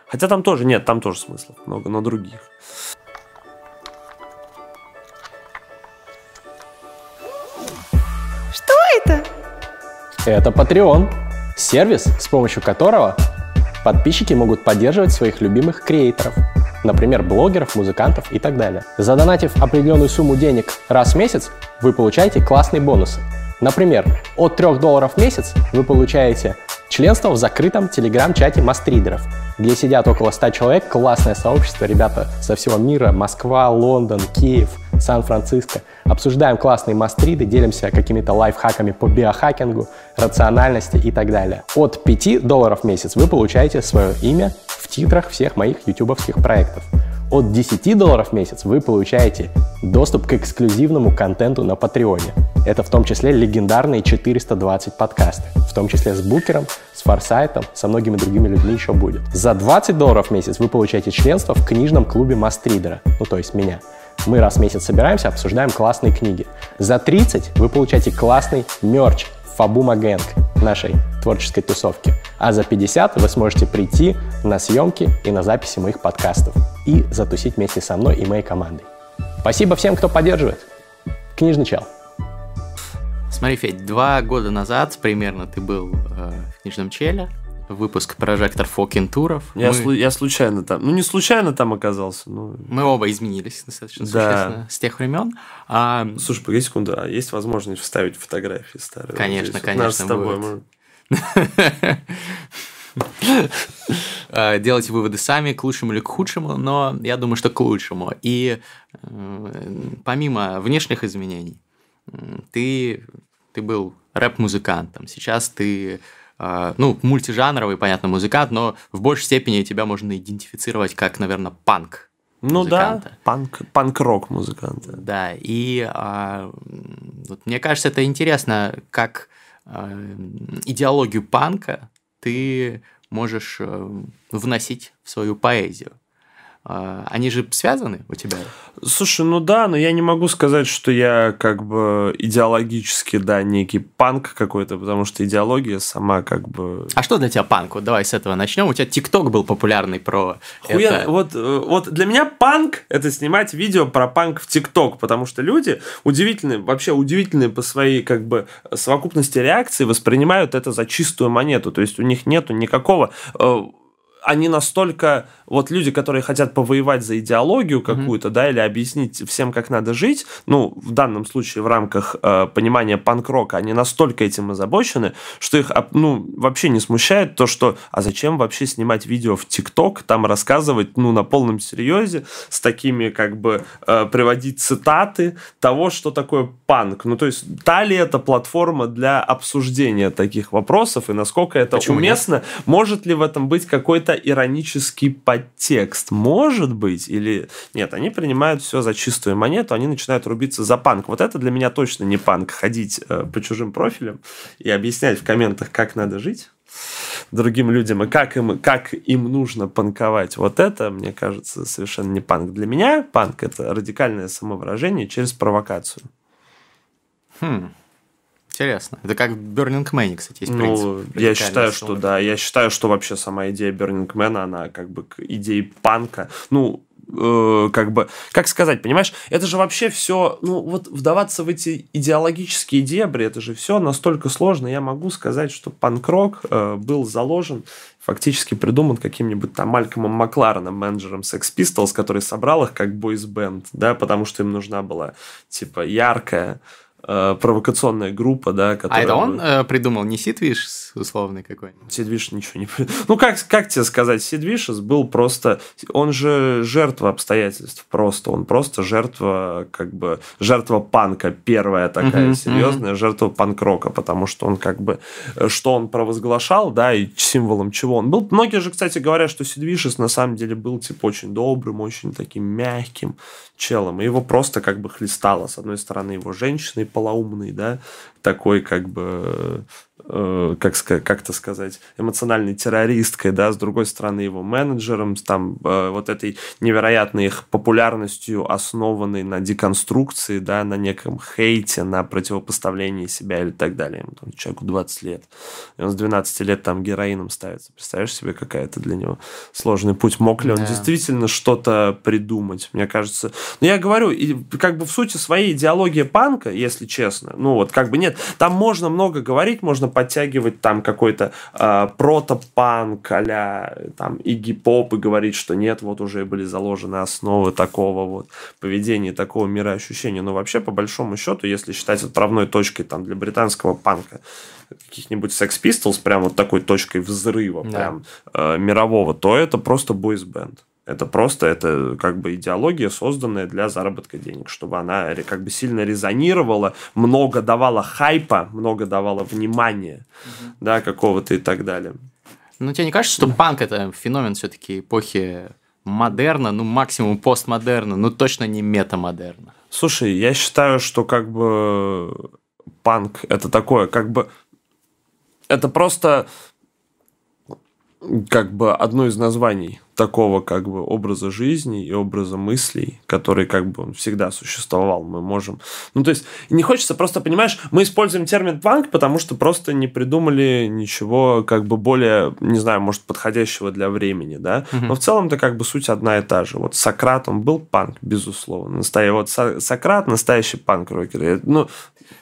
[SPEAKER 1] Хотя там тоже нет, там тоже смыслов много, но других.
[SPEAKER 3] Что это?
[SPEAKER 4] Это Patreon. Сервис, с помощью которого подписчики могут поддерживать своих любимых креаторов. Например, блогеров, музыкантов и так далее. Задонатив определенную сумму денег раз в месяц, вы получаете классные бонусы. Например, от 3 долларов в месяц вы получаете членство в закрытом телеграм-чате мастридеров, где сидят около 100 человек, классное сообщество, ребята со всего мира, Москва, Лондон, Киев, Сан-Франциско. Обсуждаем классные мастриды, делимся какими-то лайфхаками по биохакингу, рациональности и так далее. От 5 долларов в месяц вы получаете свое имя в титрах всех моих ютубовских проектов. От 10 долларов в месяц вы получаете доступ к эксклюзивному контенту на Патреоне. Это в том числе легендарные 420 подкасты, в том числе с Букером, с Форсайтом, со многими другими людьми еще будет. За 20 долларов в месяц вы получаете членство в книжном клубе Мастридера, ну то есть меня. Мы раз в месяц собираемся, обсуждаем классные книги. За 30 вы получаете классный мерч Фабума Гэнг нашей творческой тусовки. А за 50 вы сможете прийти на съемки и на записи моих подкастов и затусить вместе со мной и моей командой. Спасибо всем, кто поддерживает. Книжный чел.
[SPEAKER 2] Смотри, Федь, два года назад примерно ты был э, в Книжном Челе, выпуск «Прожектор Фокин Туров».
[SPEAKER 1] Я,
[SPEAKER 2] мы,
[SPEAKER 1] слу- я случайно там, ну не случайно там оказался, ну...
[SPEAKER 2] мы оба изменились достаточно
[SPEAKER 1] Да.
[SPEAKER 2] существенно с тех времен. А,
[SPEAKER 1] Слушай, погоди секунду, а есть возможность вставить фотографии старые? Вот
[SPEAKER 2] Конечно,
[SPEAKER 1] вот
[SPEAKER 2] конечно,
[SPEAKER 1] Нас с тобой,
[SPEAKER 2] будет.
[SPEAKER 1] мы-
[SPEAKER 2] э, делайте выводы сами, к лучшему или к худшему, но я думаю, что к лучшему. И э, помимо внешних изменений, ты, ты был рэп-музыкантом, сейчас ты ну, мультижанровый, понятно, музыкант, но в большей степени тебя можно идентифицировать как, наверное, панк.
[SPEAKER 1] Ну да,
[SPEAKER 2] музыканта.
[SPEAKER 1] панк, панк-рок музыканта.
[SPEAKER 2] Да, и а, вот мне кажется, это интересно, как а, идеологию панка ты можешь э, вносить в свою поэзию. А, Они же связаны у тебя?
[SPEAKER 1] Слушай, ну да, но я не могу сказать, что я как бы идеологически, да, некий панк какой-то, потому что идеология сама как бы...
[SPEAKER 2] А что для тебя панк? Вот давай с этого начнем. У тебя ТикТок был популярный про
[SPEAKER 1] Хуя-
[SPEAKER 2] это.
[SPEAKER 1] Вот, э, вот для меня панк – это снимать видео про панк в ТикТок, потому что люди удивительные, вообще удивительные по своей как бы совокупности реакции воспринимают это за чистую монету, то есть у них нету никакого... они настолько, вот люди, которые хотят повоевать за идеологию какую-то, да, или объяснить всем, как надо жить, ну, в данном случае в рамках э, понимания панк-рока, они настолько этим озабочены, что их, ну, вообще не смущает то, что, а зачем вообще снимать видео в ТикТок, там рассказывать, ну, на полном серьезе, с такими, как бы, э, приводить цитаты того, что такое панк. Ну, то есть, та ли это платформа для обсуждения таких вопросов, и насколько это
[SPEAKER 2] Почему нет?
[SPEAKER 1] уместно, может ли в этом быть какой-то иронический подтекст? Может быть, или нет, они принимают все за чистую монету, они начинают рубиться за панк. Вот это для меня точно не панк, ходить э, по чужим профилям и объяснять в комментах, как надо жить другим людям и как им, как им нужно панковать. Вот это, мне кажется, совершенно не панк. Для меня панк – это радикальное самовыражение через провокацию.
[SPEAKER 2] Хм. Интересно. Это как в Burning Man, кстати, есть принцип.
[SPEAKER 1] Ну, я
[SPEAKER 2] радикального
[SPEAKER 1] считаю, что да, я считаю, что вообще сама идея Burning Man, она как бы к идее панка. Ну, э, как бы, как сказать, понимаешь, это же вообще все, ну, вот вдаваться в эти идеологические дебри, это же все настолько сложно. Я могу сказать, что панк-рок э, был заложен фактически придуман каким-нибудь там Малькомом Маклареном, менеджером Sex Pistols, который собрал их как бойс-бенд, да, потому что им нужна была, типа, яркая, провокационная группа, да,
[SPEAKER 2] которая... А это он э, придумал, не Сид Вишес условный какой-нибудь?
[SPEAKER 1] Сид Вишес ничего не придумал. Ну, как, как тебе сказать, Сид Вишес был просто... Он же жертва обстоятельств просто. Он просто жертва, как бы, жертва панка, первая такая uh-huh, серьезная, uh-huh. жертва панк-рока, потому что он как бы... Что он провозглашал, да, и символом чего он был. Многие же, кстати, говорят, что Сид Вишес на самом деле был, типа, очень добрым, очень таким мягким челом. И его просто как бы хлестало. С одной стороны, его женщиной полоумный, да, такой как бы Э, как, как-то сказать, эмоциональной террористкой, да, с другой стороны его менеджером, там э, вот этой невероятной их популярностью, основанной на деконструкции, да, на неком хейте, на противопоставлении себя или так далее. Там, человеку 20 лет, и он с 12 лет там героином ставится. Представляешь себе, какая это для него сложный путь? Мог ли он действительно что-то придумать? Мне кажется... Но я говорю, и как бы в сути своей идеология панка, если честно, ну вот как бы нет, там можно много говорить, можно подтягивать там какой-то э, протопанк а там и гип-поп и говорить, что нет, вот уже были заложены основы такого вот поведения, такого мироощущения. Но вообще, по большому счету, если считать отправной точкой там для британского панка, каких-нибудь Sex Pistols, прям вот такой точкой взрыва, да. прям э, мирового, то это просто бойс-бенд. Это просто это как бы идеология, созданная для заработка денег, чтобы она как бы сильно резонировала, много давала хайпа, много давала внимания, угу. да, какого-то и так далее.
[SPEAKER 2] Ну, тебе не кажется, что панк это феномен все-таки эпохи модерна, ну, максимум постмодерна, ну, точно не метамодерна?
[SPEAKER 1] Слушай, я считаю, что как бы панк это такое, как бы это просто как бы одно из названий такого как бы образа жизни и образа мыслей, который как бы он всегда существовал. Мы можем... Ну, то есть, не хочется просто, понимаешь, мы используем термин панк, потому что просто не придумали ничего как бы более, не знаю, может, подходящего для времени, да? Угу. Но в целом-то как бы суть одна и та же. Вот Сократ, он был панк, безусловно. Настоя... Вот Сократ настоящий панк-рокер. Ну,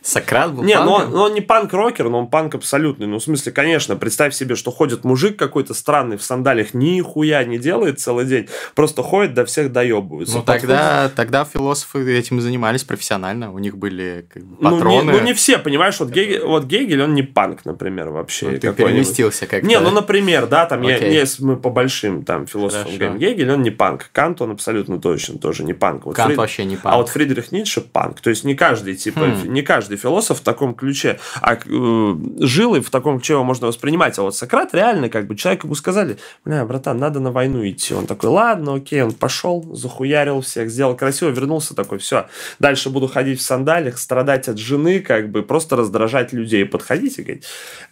[SPEAKER 2] Сократ был
[SPEAKER 1] Не, но он, но он не панк-рокер, но он панк абсолютный. Ну, в смысле, конечно, представь себе, что ходит мужик какой-то странный в сандалиях, нихуя не делает целый день, просто ходит, до всех доебывается.
[SPEAKER 2] Ну, тогда, тогда философы этим занимались профессионально, у них были как бы, патроны.
[SPEAKER 1] Ну не, ну, не все, понимаешь, вот Гегель, вот Гегель, он не панк, например, вообще. Ну,
[SPEAKER 2] ты переместился как-то.
[SPEAKER 1] Не, ну, например, да, там, я, если мы по большим там философам говорим, Гегель, он не панк, Кант, он абсолютно точно тоже не панк.
[SPEAKER 2] Вот Кант Фрид... вообще не панк.
[SPEAKER 1] А вот Фридрих Ницше панк, то есть не каждый, типа, хм. не каждый философ в таком ключе, а э, жилы в таком ключе его можно воспринимать, а вот Сократ реально, как бы, человеку бы сказали, бля, братан, надо на войну идти, он такой, ладно, окей, он пошел, захуярил всех, сделал красиво, вернулся такой, все, дальше буду ходить в сандалиях, страдать от жены, как бы просто раздражать людей, подходить и говорить,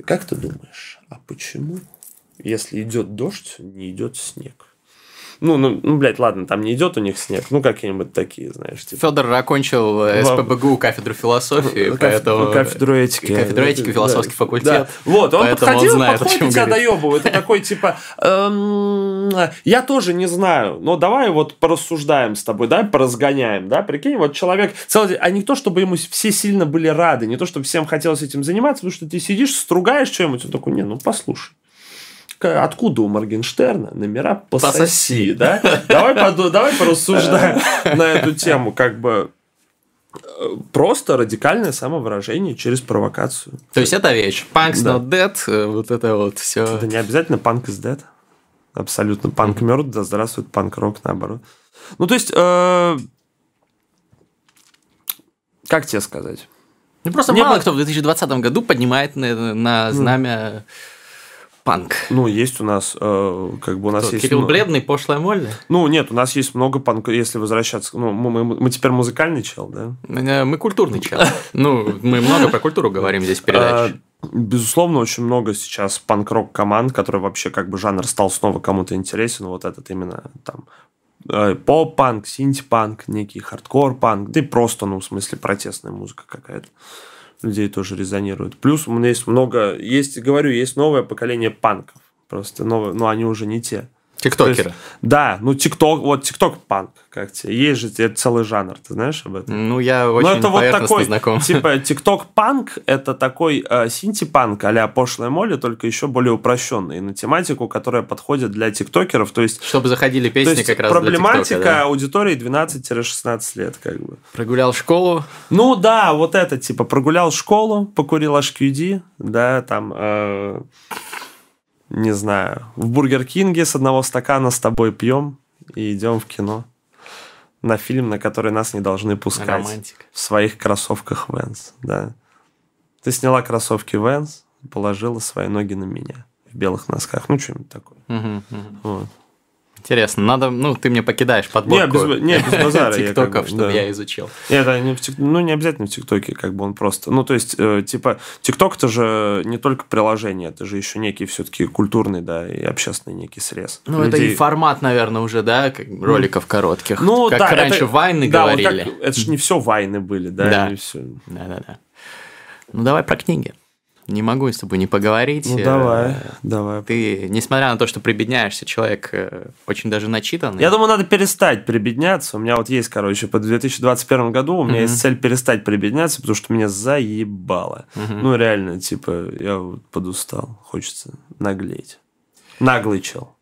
[SPEAKER 1] как ты думаешь, а почему, если идет дождь, не идет снег? Ну, ну, ну, блядь, ладно, там не идет у них снег, ну, какие-нибудь такие, знаешь.
[SPEAKER 2] Типа. Федор окончил СПБГУ кафедру философии, Каф...
[SPEAKER 1] поэтому... Кафедру этики.
[SPEAKER 2] Кафедру этики, философский да, факультет. Да.
[SPEAKER 1] Вот, он подходил, он знает, подходит, тебя доебывает. Это такой, типа, эм, я тоже не знаю, но давай вот порассуждаем с тобой, да, поразгоняем, да, прикинь, вот человек целый а не то, чтобы ему все сильно были рады, не то, чтобы всем хотелось этим заниматься, потому что ты сидишь, стругаешь что-нибудь, он такой, не, ну, послушай откуда у Моргенштерна номера пососи, пососи. да? Давай, поду, давай порассуждаем на эту тему, как бы просто радикальное самовыражение через провокацию.
[SPEAKER 2] То есть это вещь. Punk's да. not dead, э, вот это вот все.
[SPEAKER 1] Да не обязательно punk is dead. Абсолютно. Панк mm-hmm. мертв, да здравствует панк-рок, наоборот. Ну, то есть, э, как тебе сказать?
[SPEAKER 2] Ну, просто не мало кто в 2020 году поднимает на, на знамя... Mm панк.
[SPEAKER 1] Ну, есть у нас, э, как бы у нас
[SPEAKER 2] Кто,
[SPEAKER 1] есть...
[SPEAKER 2] Кирилл ну, Бледный, пошлая Молли?
[SPEAKER 1] Ну, нет, у нас есть много панк, если возвращаться... Ну, мы, мы, мы теперь музыкальный чел, да?
[SPEAKER 2] Э, мы культурный чел. Ну, мы много про культуру говорим здесь в передаче.
[SPEAKER 1] А, безусловно, очень много сейчас панк-рок команд, которые вообще как бы жанр стал снова кому-то интересен. Вот этот именно там э, поп-панк, синти-панк, некий хардкор-панк, да и просто, ну, в смысле, протестная музыка какая-то людей тоже резонирует. Плюс у меня есть много, есть, говорю, есть новое поколение панков. Просто новое, но они уже не те.
[SPEAKER 2] Тиктокеры.
[SPEAKER 1] есть, да, ну тикток, вот тикток-панк, как тебе. Есть же это целый жанр, ты знаешь об этом?
[SPEAKER 2] Ну, я очень
[SPEAKER 1] это вот такой,
[SPEAKER 2] знаком.
[SPEAKER 1] типа, тикток-панк – это такой э, синти-панк а-ля Пошлая Молли, только еще более упрощенный, на тематику, которая подходит для тиктокеров, то есть
[SPEAKER 2] Чтобы заходили песни
[SPEAKER 1] есть
[SPEAKER 2] как раз
[SPEAKER 1] проблематика
[SPEAKER 2] для ТикТока, да.
[SPEAKER 1] аудитории 12-16 лет, как бы.
[SPEAKER 2] Прогулял школу,
[SPEAKER 1] Ну да, вот это, типа, прогулял школу, покурил HQD, да, там, э, не знаю, в Бургер Кинге с одного стакана с тобой пьем и идем в кино на фильм, на который нас не должны пускать.
[SPEAKER 2] романтика.
[SPEAKER 1] В своих кроссовках Vans, да. Ты сняла кроссовки Vans, положила свои ноги на меня в белых носках. Ну, что-нибудь такое.
[SPEAKER 2] Мгм, мгм.
[SPEAKER 1] Вот.
[SPEAKER 2] Интересно, надо, ну, ты мне покидаешь подборку
[SPEAKER 1] Не, без- не, без базара,
[SPEAKER 2] тиктоков,
[SPEAKER 1] бы,
[SPEAKER 2] чтобы
[SPEAKER 1] да.
[SPEAKER 2] я изучил.
[SPEAKER 1] Нет, ну, не обязательно в ТикТоке, как бы он просто. Ну, то есть, э, типа, ТикТок это же не только приложение, это же еще некий все-таки культурный, да, и общественный некий срез.
[SPEAKER 2] Ну, это и формат, наверное, уже, да, как роликов коротких.
[SPEAKER 1] Ну,
[SPEAKER 2] как
[SPEAKER 1] да,
[SPEAKER 2] раньше вайны
[SPEAKER 1] да,
[SPEAKER 2] говорили.
[SPEAKER 1] это же не все вайны были, да,
[SPEAKER 2] Да.
[SPEAKER 1] всё.
[SPEAKER 2] Да-да-да. Ну, давай про книги. Не могу с тобой не поговорить.
[SPEAKER 1] Ну,
[SPEAKER 2] Э,
[SPEAKER 1] давай, давай.
[SPEAKER 2] Ты, несмотря на то, что прибедняешься, человек э, очень даже начитанный.
[SPEAKER 1] Я думаю, надо перестать прибедняться. У меня вот есть, короче, по 2021 году у меня
[SPEAKER 2] Мгм.
[SPEAKER 1] есть цель перестать прибедняться, потому что меня заебало.
[SPEAKER 2] Мгм.
[SPEAKER 1] Ну, реально, типа, я вот подустал. Хочется наглеть. Наглый чел.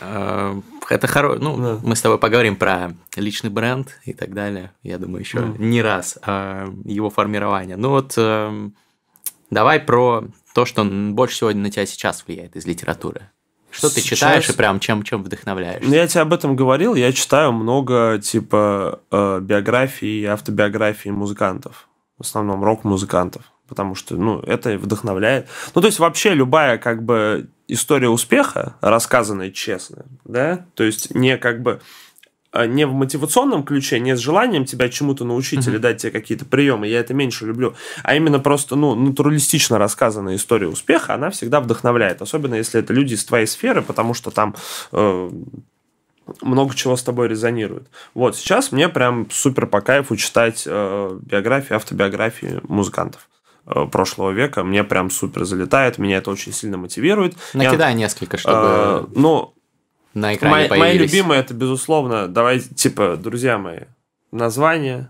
[SPEAKER 2] Э, Это хорошо. Ну,
[SPEAKER 1] Да.
[SPEAKER 2] мы с тобой поговорим про личный бренд и так далее. Я думаю, еще
[SPEAKER 1] Мгм.
[SPEAKER 2] не раз его формирование. Ну вот эм, давай про то, что больше всего на тебя сейчас влияет из литературы. Что ты
[SPEAKER 1] Сейчас?
[SPEAKER 2] читаешь и прям чем, чем вдохновляешься?
[SPEAKER 1] Ну, я тебе об этом говорил. Я читаю много, типа, э, биографий и автобиографий музыкантов. В основном рок-музыкантов. Потому что, ну, это вдохновляет. Ну, то есть, вообще любая, как бы, история успеха, рассказанная честно, да, то есть, не как бы не в мотивационном ключе, не с желанием тебя чему-то научить или дать тебе какие-то приемы, я это меньше люблю, а именно просто, ну, натуралистично рассказанная история успеха, она всегда вдохновляет, особенно если это люди из твоей сферы, потому что там э, много чего с тобой резонирует. Вот, сейчас мне прям супер по кайфу читать э, биографии, автобиографии музыкантов э, прошлого века. Мне прям супер залетает, меня это очень сильно мотивирует. Я,
[SPEAKER 2] Накидай несколько,
[SPEAKER 1] э,
[SPEAKER 2] чтобы
[SPEAKER 1] ну,
[SPEAKER 2] на экране
[SPEAKER 1] мои, мои
[SPEAKER 2] появились.
[SPEAKER 1] любимые это, безусловно, давайте, типа, друзья мои, название,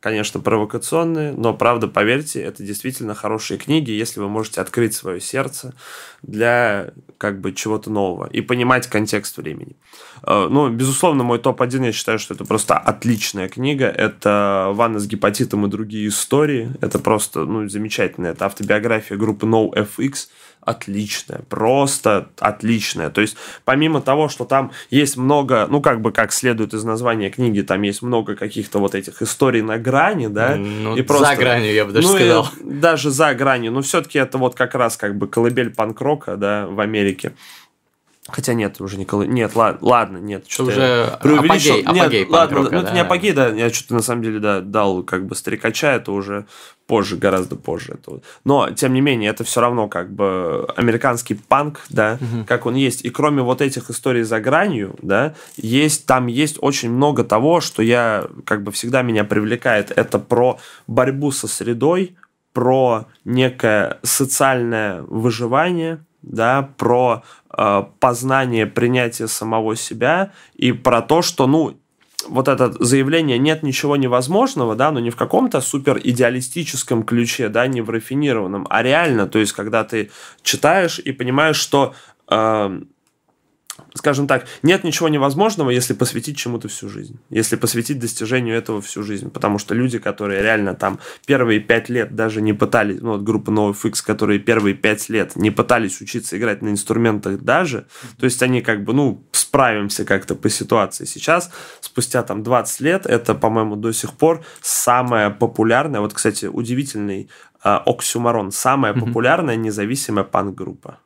[SPEAKER 1] конечно, провокационные, но, правда, поверьте, это действительно хорошие книги, если вы можете открыть свое сердце для, как бы, чего-то нового и понимать контекст времени. Э, Ну, безусловно, мой топ-1, я считаю, что это просто отличная книга. Это «Ванна с гепатитом и другие истории». Это просто, ну, замечательно. Это автобиография группы NoFX. Отличная, просто отличная. То есть, помимо того, что там есть много, ну, как бы, как следует из названия книги, там есть много каких-то вот этих историй на грани, да,
[SPEAKER 2] Ну,
[SPEAKER 1] и просто-
[SPEAKER 2] за гранью, я бы даже
[SPEAKER 1] ну, и
[SPEAKER 2] сказал.
[SPEAKER 1] даже за гранью. Но все-таки это вот как раз как бы колыбель панк-рока, да, в Америке. Хотя нет, уже колыбель. Нет, ладно, ладно нет. что-то
[SPEAKER 2] уже
[SPEAKER 1] преувеличил.
[SPEAKER 2] апогей-
[SPEAKER 1] Нет,
[SPEAKER 2] апогей
[SPEAKER 1] ладно,
[SPEAKER 2] панк-рока,
[SPEAKER 1] ну, это
[SPEAKER 2] да.
[SPEAKER 1] не апогей, да. Я что-то на самом деле да, дал как бы старикача, это уже позже, гораздо позже. Это. Но, тем не менее, это все равно как бы американский панк, да, как он есть. И кроме вот этих историй за гранью, да, есть, там есть очень много того, что я, как бы всегда меня привлекает. Это про борьбу со средой, про некое социальное выживание, да, про познание, принятие самого себя и про то, что, ну, вот это заявление «нет ничего невозможного», да, но не в каком-то супер идеалистическом ключе, да, не в рафинированном, а реально, то есть, когда ты читаешь и понимаешь, что, э, скажем так, нет ничего невозможного, если посвятить чему-то всю жизнь, если посвятить достижению этого всю жизнь, потому что люди, которые реально там первые пять лет даже не пытались, ну, вот группа NoFX, которые первые пять лет не пытались учиться играть на инструментах даже, то есть они как бы, ну, справимся как-то по ситуации. Сейчас, спустя там 20 лет, это, по-моему, до сих пор самая популярная, вот, кстати, удивительный э, оксюмарон, самая популярная независимая панк-группа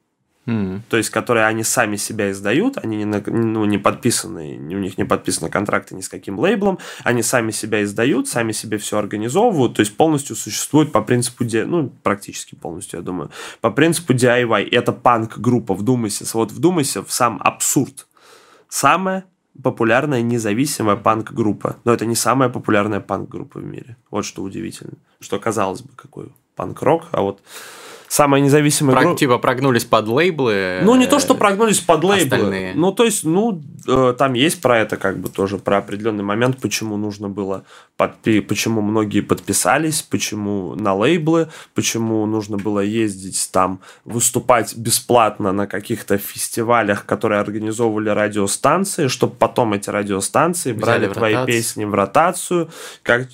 [SPEAKER 1] То есть которые они сами себя издают, они не, ну, не подписаны, у них не подписаны контракты ни с каким лейблом, они сами себя издают, сами себе все организовывают, то есть полностью существуют по принципу, ну, практически полностью, я думаю, по принципу DIY. Это панк-группа, вдумайся, вот вдумайся в сам абсурд. Самая популярная независимая панк-группа. Но это не самая популярная панк-группа в мире. Вот что удивительно. Что казалось бы, какой панк-рок, а вот самая независимая
[SPEAKER 2] Про-
[SPEAKER 1] группа.
[SPEAKER 2] Типа прогнулись под лейблы.
[SPEAKER 1] Ну, не то, что прогнулись под лейблы.
[SPEAKER 2] остальные.
[SPEAKER 1] Ну, то есть, ну, э, там есть про это как бы тоже, про определенный момент, почему нужно было, подпи- почему многие подписались, почему на лейблы, почему нужно было ездить там, выступать бесплатно на каких-то фестивалях, которые организовывали радиостанции, чтобы потом эти радиостанции
[SPEAKER 2] Взяли
[SPEAKER 1] брали твои
[SPEAKER 2] ротацию.
[SPEAKER 1] песни в ротацию, как,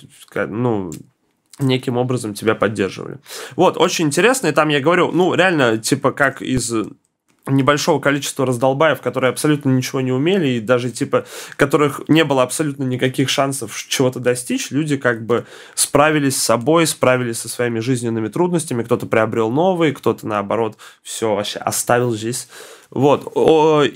[SPEAKER 1] ну, неким образом тебя поддерживали. Вот, очень интересно, и там я говорю, ну, реально, типа, как из небольшого количества раздолбаев, которые абсолютно ничего не умели, и даже, типа, которых не было абсолютно никаких шансов чего-то достичь, люди как бы справились с собой, справились со своими жизненными трудностями, кто-то приобрел новые, кто-то, наоборот, все вообще оставил здесь. Вот.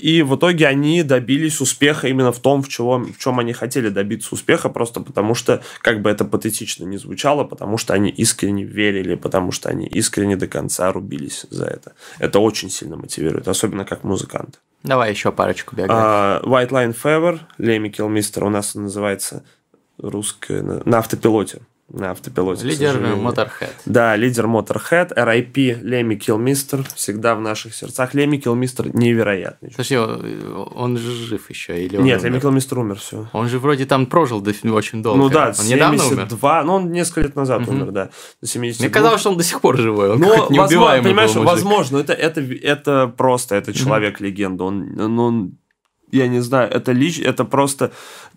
[SPEAKER 1] И в итоге они добились успеха именно в том, в чем, в чем они хотели добиться успеха, просто потому что, как бы это патетично не звучало, потому что они искренне верили, потому что они искренне до конца рубились за это. Это очень сильно мотивирует, особенно как музыкант.
[SPEAKER 2] Давай еще парочку биографий.
[SPEAKER 1] А, White Line Fever, Леми Килмистер, у нас он называется русская на, на автопилоте. На автопилоте.
[SPEAKER 2] Лидер
[SPEAKER 1] сожалению.
[SPEAKER 2] Motorhead.
[SPEAKER 1] Да, лидер Motorhead, RIP Леми Килмистер, всегда в наших сердцах. Леми Килмистер невероятный.
[SPEAKER 2] Подожди, он, же жив еще? Или он
[SPEAKER 1] Нет,
[SPEAKER 2] умер?
[SPEAKER 1] Леми Килмистер умер, все.
[SPEAKER 2] Он же вроде там прожил до- очень долго.
[SPEAKER 1] Ну да,
[SPEAKER 2] он недавно умер?
[SPEAKER 1] 72, ну он несколько лет назад
[SPEAKER 2] Мгм.
[SPEAKER 1] умер, да. До 72.
[SPEAKER 2] Мне казалось, что он до сих пор живой. Он
[SPEAKER 1] Ну,
[SPEAKER 2] какой-то
[SPEAKER 1] возможно, понимаешь,
[SPEAKER 2] был мужик.
[SPEAKER 1] возможно, это, это, это просто, это человек-легенда. Он, он, он- я не знаю, это лич, это просто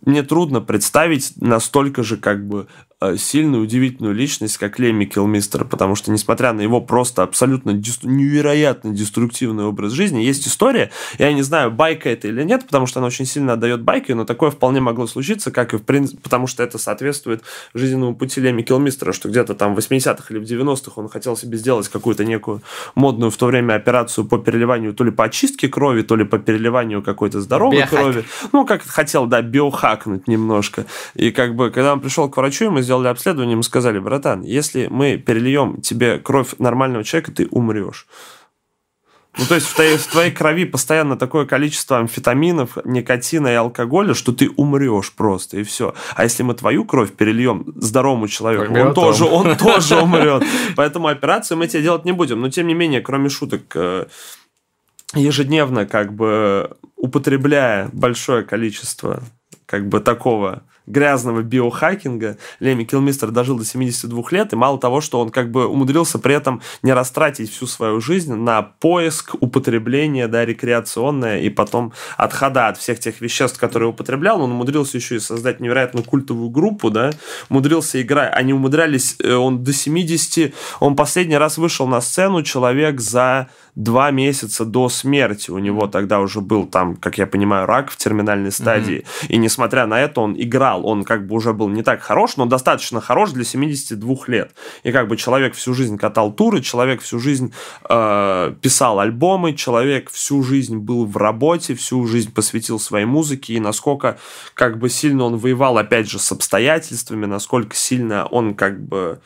[SPEAKER 1] мне трудно представить настолько же как бы э, сильную, удивительную личность, как Лемми Килмистер, потому что, несмотря на его просто абсолютно невероятно деструктивный образ жизни, есть история, я не знаю, байка это или нет, потому что она очень сильно отдает байке, но такое вполне могло случиться, как и в принципе, потому что это соответствует жизненному пути Лемми Килмистера, что где-то там в 80-х или в 90-х он хотел себе сделать какую-то некую модную в то время операцию по переливанию то ли по очистке крови, то ли по переливанию какой-то здоровой
[SPEAKER 2] Биохак.
[SPEAKER 1] крови. Ну, как хотел, да, биохакнуть немножко. И как бы, когда он пришел к врачу, и мы сделали обследование, ему сказали, братан, если мы перельем тебе кровь нормального человека, ты умрешь. Ну, то есть в твоей, в твоей крови постоянно такое количество амфетаминов, никотина и алкоголя, что ты умрешь просто, и все. А если мы твою кровь перельем здоровому человеку, он тоже,
[SPEAKER 2] он.
[SPEAKER 1] он тоже умрет. Поэтому операцию мы тебе делать не будем. Но, тем не менее, кроме шуток, э, ежедневно как бы употребляя большое количество как бы такого грязного биохакинга, Леми Килмистер дожил до 72 лет, и мало того, что он как бы умудрился при этом не растратить всю свою жизнь на поиск, употребление, да, рекреационное, и потом отхода от всех тех веществ, которые употреблял, он умудрился еще и создать невероятно культовую группу, да, умудрился играть, они умудрялись, э, он до 70, он последний раз вышел на сцену человек за два месяца до смерти. У него тогда уже был там, как я понимаю, рак в терминальной стадии. И несмотря на это, он играл. Он как бы уже был не так хорош, но достаточно хорош для 72 лет. И как бы человек всю жизнь катал туры, человек всю жизнь э, писал альбомы, человек всю жизнь был в работе, всю жизнь посвятил своей музыке. И насколько как бы сильно он воевал, опять же, с обстоятельствами, насколько сильно он как бы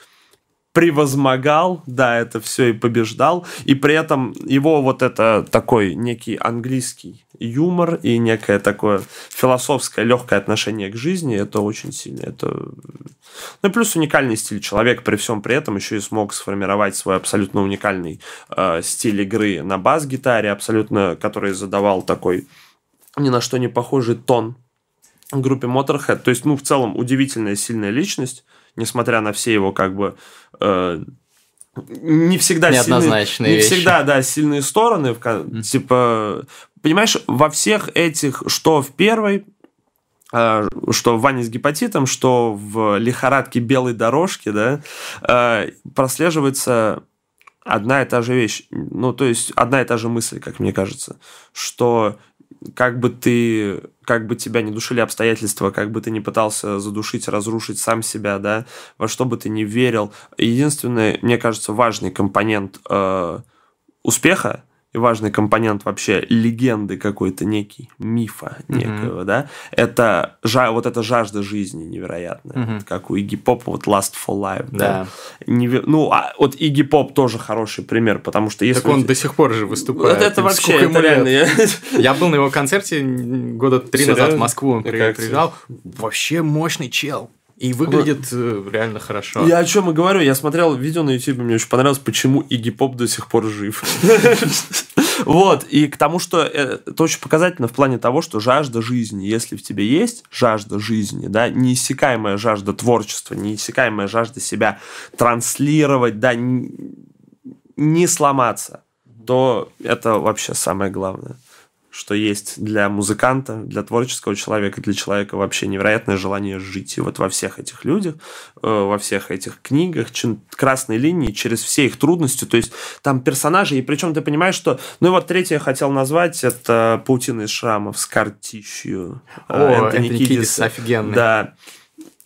[SPEAKER 1] превозмогал, да, это все и побеждал, и при этом его вот это такой некий английский юмор и некое такое философское легкое отношение к жизни, это очень сильно, это... Ну и плюс уникальный стиль. Человек при всем при этом еще и смог сформировать свой абсолютно уникальный э, стиль игры на бас-гитаре, абсолютно, который задавал такой ни на что не похожий тон группе Motorhead. То есть, ну, в целом, удивительная сильная личность, несмотря на все его, как бы, э, не всегда сильные,
[SPEAKER 2] Неоднозначные
[SPEAKER 1] не
[SPEAKER 2] вещи.
[SPEAKER 1] всегда, да, сильные стороны, ко- типа, понимаешь, во всех этих, что в первой, э, что в Ване с гепатитом, что в лихорадке белой дорожки, да, э, прослеживается одна и та же вещь. Ну, то есть, одна и та же мысль, как мне кажется, что как бы ты, как бы тебя не душили обстоятельства, как бы ты не пытался задушить, разрушить сам себя, да, во что бы ты не верил, единственный, мне кажется, важный компонент э, успеха и важный компонент вообще легенды какой-то некий, мифа некого, да, это жа- вот эта жажда жизни невероятная,
[SPEAKER 2] Мгм.
[SPEAKER 1] как у Игги Попа, вот Last for Life, да.
[SPEAKER 2] Да.
[SPEAKER 1] Неве- Ну, а вот Игги Поп тоже хороший пример, потому что если...
[SPEAKER 2] Так он до сих пор же
[SPEAKER 1] Вот
[SPEAKER 2] выступает.
[SPEAKER 1] это вообще,
[SPEAKER 2] Сколько ему
[SPEAKER 1] это реально. я-
[SPEAKER 2] Я был на его концерте года три
[SPEAKER 1] Серьезно?
[SPEAKER 2] назад в Москву. При- приезжал. Вообще мощный чел. И выглядит вот. реально хорошо.
[SPEAKER 1] Я о чем и говорю. Я смотрел видео на YouTube, мне очень понравилось, почему Игги Поп до сих пор жив. Вот, и к тому, что это очень показательно в плане того, что жажда жизни, если в тебе есть жажда жизни, да, неиссякаемая жажда творчества, неиссякаемая жажда себя транслировать, да, не сломаться, то это вообще самое главное что есть для музыканта, для творческого человека, для человека вообще невероятное желание жить. И вот во всех этих людях, э, во всех этих книгах, красной линии, через все их трудности, то есть там персонажи, и причем ты понимаешь, что... Ну и вот третье я хотел назвать, это «Паутина из шрамов» с Картищью.
[SPEAKER 2] О, Энтони, Кидис, офигенный.
[SPEAKER 1] Да.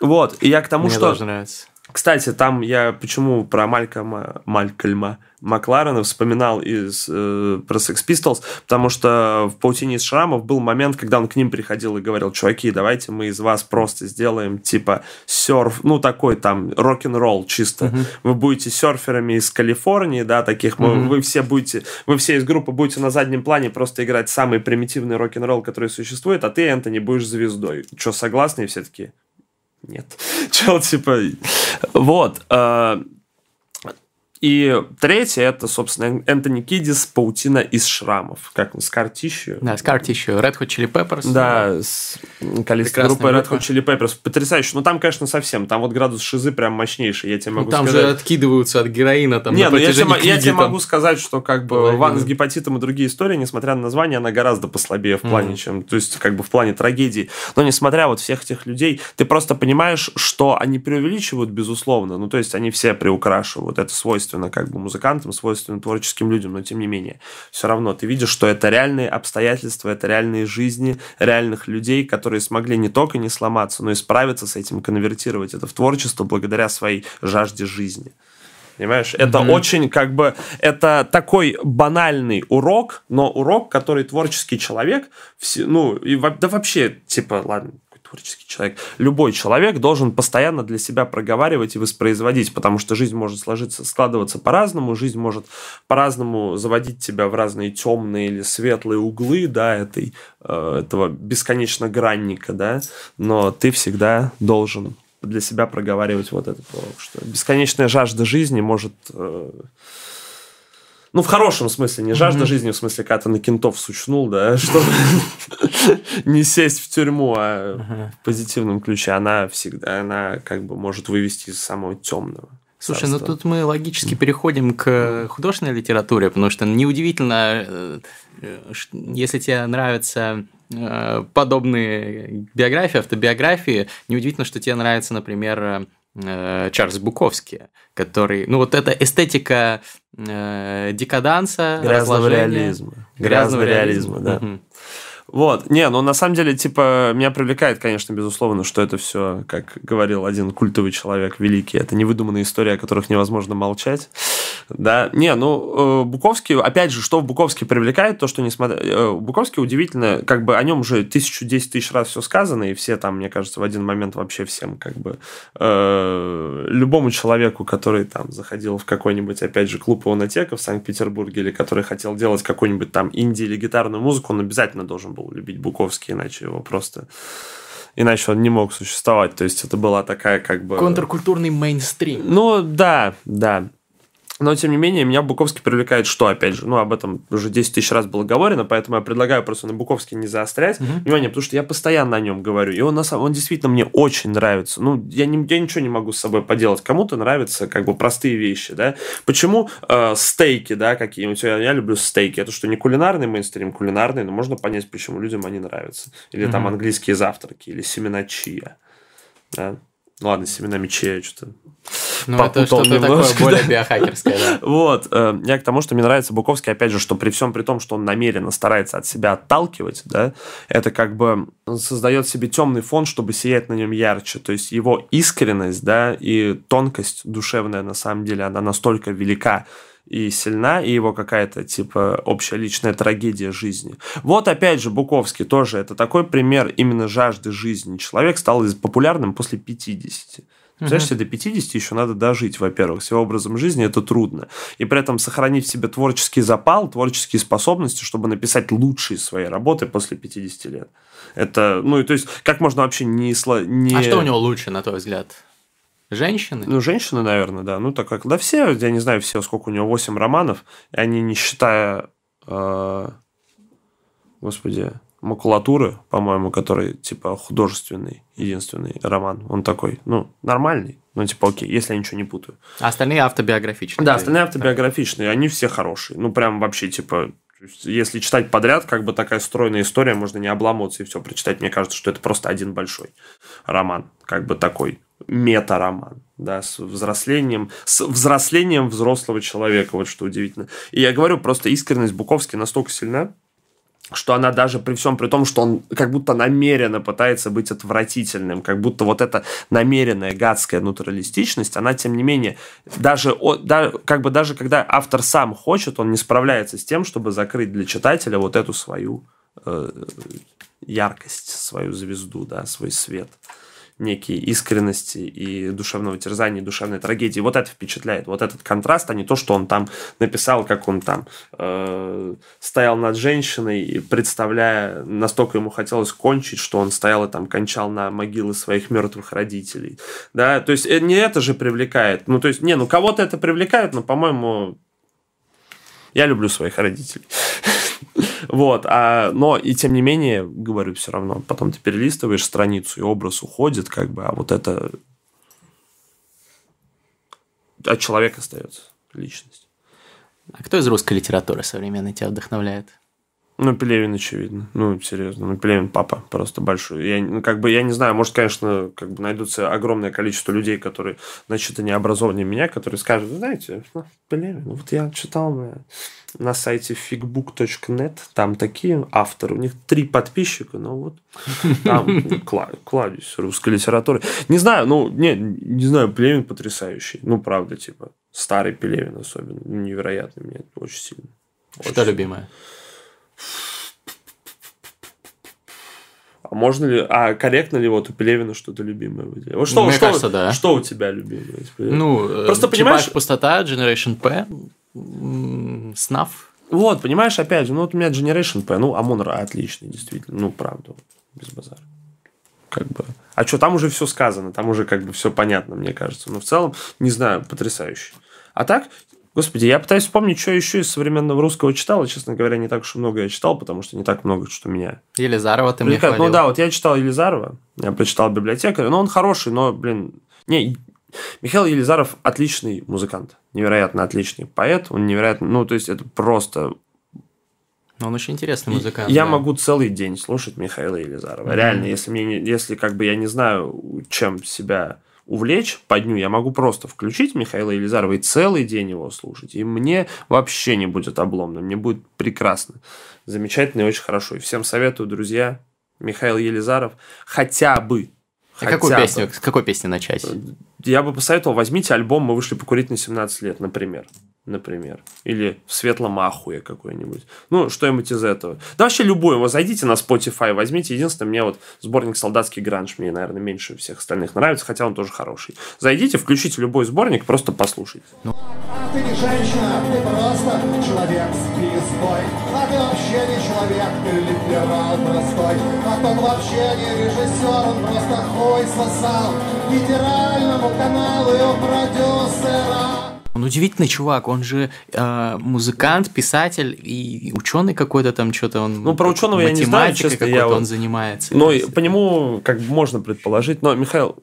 [SPEAKER 1] Вот, и я к тому,
[SPEAKER 2] Мне
[SPEAKER 1] что...
[SPEAKER 2] тоже нравится.
[SPEAKER 1] Кстати, там я почему про Малькольма, Малькольма Макларена вспоминал из, э, про Sex Pistols, потому что в «Паутине из шрамов» был момент, когда он к ним приходил и говорил, чуваки, давайте мы из вас просто сделаем типа серф, ну такой там рок-н-ролл чисто. Uh-huh. Вы будете серферами из Калифорнии, да, таких, uh-huh. вы все будете, вы все из группы будете на заднем плане просто играть самый примитивный рок-н-ролл, который существует, а ты, Энтони, будешь звездой. Что, согласны? И все таки нет. Чел, типа... Вот. Э, и третье, это, собственно, Энтони Кидис «Паутина из шрамов», как Scar Tissue.
[SPEAKER 2] Да, Scar Tissue, Red Hot Chili Peppers.
[SPEAKER 1] Да, с количеством группы Red Hot Chili Peppers. Потрясающе. Но там, конечно, совсем. Там вот градус шизы прям мощнейший, я тебе могу
[SPEAKER 2] ну, там
[SPEAKER 1] сказать.
[SPEAKER 2] же откидываются от героина там
[SPEAKER 1] Не, ну я тебе, я тебе могу сказать, что как бы Ван с гепатитом и другие истории, несмотря на название, она гораздо послабее в плане, mm. чем, то есть как бы в плане трагедии. Но несмотря вот всех этих людей, ты просто понимаешь, что они преувеличивают, безусловно. Ну, то есть они все приукрашивают. Это свойственно как бы музыкантам свойственны творческим людям, но тем не менее, все равно ты видишь, что это реальные обстоятельства, это реальные жизни реальных людей, которые смогли не только не сломаться, но и справиться с этим, конвертировать это в творчество благодаря своей жажде жизни. Понимаешь? Это mm-hmm. очень как бы это такой банальный урок, но урок, который творческий человек, ну и да вообще типа ладно творческий человек, любой человек должен постоянно для себя проговаривать и воспроизводить, потому что жизнь может сложиться, складываться по-разному, жизнь может по-разному заводить тебя в разные темные или светлые углы, да, этой, э, этого бесконечно гранника, да, но ты всегда должен для себя проговаривать вот это, что бесконечная жажда жизни может э, ну, в хорошем смысле, не жажда mm-hmm. жизни, в смысле, когда ты на кентов сучнул, да, чтобы не сесть в тюрьму, а в позитивном ключе. Она всегда, она как бы может вывести из самого темного.
[SPEAKER 2] Слушай, ну тут мы логически переходим к художественной литературе, потому что неудивительно, э, если тебе нравятся э, подобные биографии, автобиографии, неудивительно, что тебе нравится, например, э, Чарльз Буковский, который, ну вот эта эстетика э, декаданса,
[SPEAKER 1] грязного реализма, грязного, грязного реализма, да. Угу. Вот, не, ну на самом деле, типа, меня привлекает, конечно, безусловно, что это все, как говорил один культовый человек великий, это невыдуманные истории, о которых невозможно молчать. Да, не, ну, э, Буковский, опять же, что в Буковске привлекает, то, что несмотря... Э, Буковский удивительно, как бы о нем уже тысячу, десять тысяч раз все сказано, и все там, мне кажется, в один момент вообще всем, как бы, э, любому человеку, который там заходил в какой-нибудь, опять же, клуб Ионотека в Санкт-Петербурге, или который хотел делать какой-нибудь там инди или гитарную музыку, он обязательно должен был любить Буковский, иначе его просто иначе он не мог существовать. То есть это была такая как бы...
[SPEAKER 2] Контркультурный мейнстрим.
[SPEAKER 1] Ну, да, да. Но, тем не менее, меня Буковский привлекает что, опять же, ну, об этом уже 10 тысяч раз было говорено, поэтому я предлагаю просто на Буковске не заострять угу. внимание, потому что я постоянно о нем говорю, и он, на самом, он действительно мне очень нравится. Ну, я, не, я ничего не могу с собой поделать. Кому-то нравятся, как бы, простые вещи, да. Почему э, стейки, да, какие-нибудь? Я, я люблю стейки. Это что, не кулинарный мейнстрим, кулинарный, но можно понять, почему людям они нравятся. Или угу. там английские завтраки, или семена чия, да. Ладно, с семенами чия что-то
[SPEAKER 2] ну, это что-то такое более биохакерское, да.
[SPEAKER 1] Вот. Э, я к тому, что мне нравится Буковский, опять же, что при всем при том, что он намеренно старается от себя отталкивать, да, это как бы создает себе темный фон, чтобы сиять на нем ярче. То есть его искренность, да, и тонкость душевная, на самом деле, она настолько велика, и сильна, и его какая-то, типа, общая личная трагедия жизни. Вот, опять же, Буковский тоже, это такой пример именно жажды жизни. Человек стал популярным после 50. Представляешь, себе до 50 еще надо дожить, во-первых, с его образом жизни это трудно. И при этом сохранить в себе творческий запал, творческие способности, чтобы написать лучшие свои работы после 50 лет. Это, ну, и то есть, как можно вообще не... не...
[SPEAKER 2] А что у него лучше, на твой взгляд? Женщины?
[SPEAKER 1] Ну, женщины, наверное, да. Ну, так как, да, все, я не знаю, все, сколько у него, 8 романов, и они, не считая, э, господи, макулатуры, по-моему, который, типа, художественный, единственный роман. Он такой, ну, нормальный. Ну, типа, окей, если я ничего не путаю.
[SPEAKER 2] А остальные автобиографичные?
[SPEAKER 1] Да, остальные автобиографичные. Они все хорошие. Ну, прям вообще, типа, если читать подряд, как бы такая стройная история, можно не обламываться и все прочитать. Мне кажется, что это просто один большой роман. Как бы такой мета-роман, да, с взрослением, с взрослением взрослого человека, вот что удивительно. И я говорю, просто искренность Буковски настолько сильна, что она даже при всем при том, что он как будто намеренно пытается быть отвратительным, как будто вот эта намеренная гадская натуралистичность, она тем не менее, даже, да, как бы даже когда автор сам хочет, он не справляется с тем, чтобы закрыть для читателя вот эту свою э, яркость, свою звезду, да, свой свет некие искренности и душевного терзания, и душевной трагедии. Вот это впечатляет. Вот этот контраст, а не то, что он там написал, как он там э, стоял над женщиной, представляя, настолько ему хотелось кончить, что он стоял и там кончал на могилы своих мертвых родителей. Да, то есть э, не это же привлекает. Ну, то есть, не, ну кого-то это привлекает, но, по-моему, я люблю своих родителей. Вот, а, но и тем не менее, говорю, все равно, потом ты перелистываешь страницу, и образ уходит, как бы, а вот это от человека остается личность.
[SPEAKER 2] А кто из русской литературы современной тебя вдохновляет?
[SPEAKER 1] Ну, Пелевин, очевидно. Ну, серьезно. Ну, Пелевин папа просто большой. Я, ну, как бы, я не знаю, может, конечно, как бы найдутся огромное количество людей, которые, значит, не образованнее меня, которые скажут, знаете, ну, Пелевин, вот я читал на, сайте figbook.net, там такие авторы, у них три подписчика, ну вот, там кладезь русской литературы. Не знаю, ну, не, не знаю, Пелевин потрясающий. Ну, правда, типа, старый Пелевин особенно, невероятный, мне очень сильно.
[SPEAKER 2] Очень Что любимое?
[SPEAKER 1] А можно ли, а корректно ли вот у Пелевина что-то любимое выделить? Вот что,
[SPEAKER 2] Мне
[SPEAKER 1] что,
[SPEAKER 2] кажется, да.
[SPEAKER 1] Что у тебя любимое?
[SPEAKER 2] Ну, просто понимаешь... пустота, Generation P, Снаф.
[SPEAKER 1] Вот, понимаешь, опять же, ну вот у меня Generation P, ну, Амон Ра отличный, действительно, ну, правда, без базара. Как бы. А что, там уже все сказано, там уже как бы все понятно, мне кажется. Но в целом, не знаю, потрясающе. А так, Господи, я пытаюсь вспомнить, что еще из современного русского читал. И, честно говоря, не так уж много я читал, потому что не так много, что меня...
[SPEAKER 2] Елизарова ты мне хвалил.
[SPEAKER 1] Ну да, вот я читал Елизарова, я прочитал библиотекаря, но он хороший, но, блин... Не, Михаил Елизаров отличный музыкант, невероятно отличный поэт, он невероятно... Ну, то есть, это просто
[SPEAKER 2] он очень интересный музыкант.
[SPEAKER 1] Я да. могу целый день слушать Михаила Елизарова. Mm-hmm. Реально, если мне, если как бы я не знаю, чем себя увлечь по дню, я могу просто включить Михаила Елизарова и целый день его слушать. И мне вообще не будет обломно, мне будет прекрасно. Замечательно и очень хорошо. И всем советую, друзья, Михаил Елизаров хотя бы
[SPEAKER 2] а какую песню, с какой песни начать?
[SPEAKER 1] Я бы посоветовал, возьмите альбом «Мы вышли покурить на 17 лет», например например. Или в светлом ахуе какой-нибудь. Ну, что-нибудь из этого. Да вообще любой. Вы зайдите на Spotify, возьмите. Единственное, мне вот сборник «Солдатский гранж» мне, наверное, меньше всех остальных нравится, хотя он тоже хороший. Зайдите, включите любой сборник, просто послушайте. Ну.
[SPEAKER 3] А ты не женщина, ты просто человек с пиздой. А ты вообще не человек, ты либерал простой. А он вообще не режиссер, он просто хуй сосал. Федеральному каналу и продюсера.
[SPEAKER 2] Он удивительный чувак, он же э, музыкант, писатель и ученый какой-то там что-то он.
[SPEAKER 1] Ну про ученого я не знаю, честно, я
[SPEAKER 2] он занимается.
[SPEAKER 1] Ну по нему как бы можно предположить, но Михаил,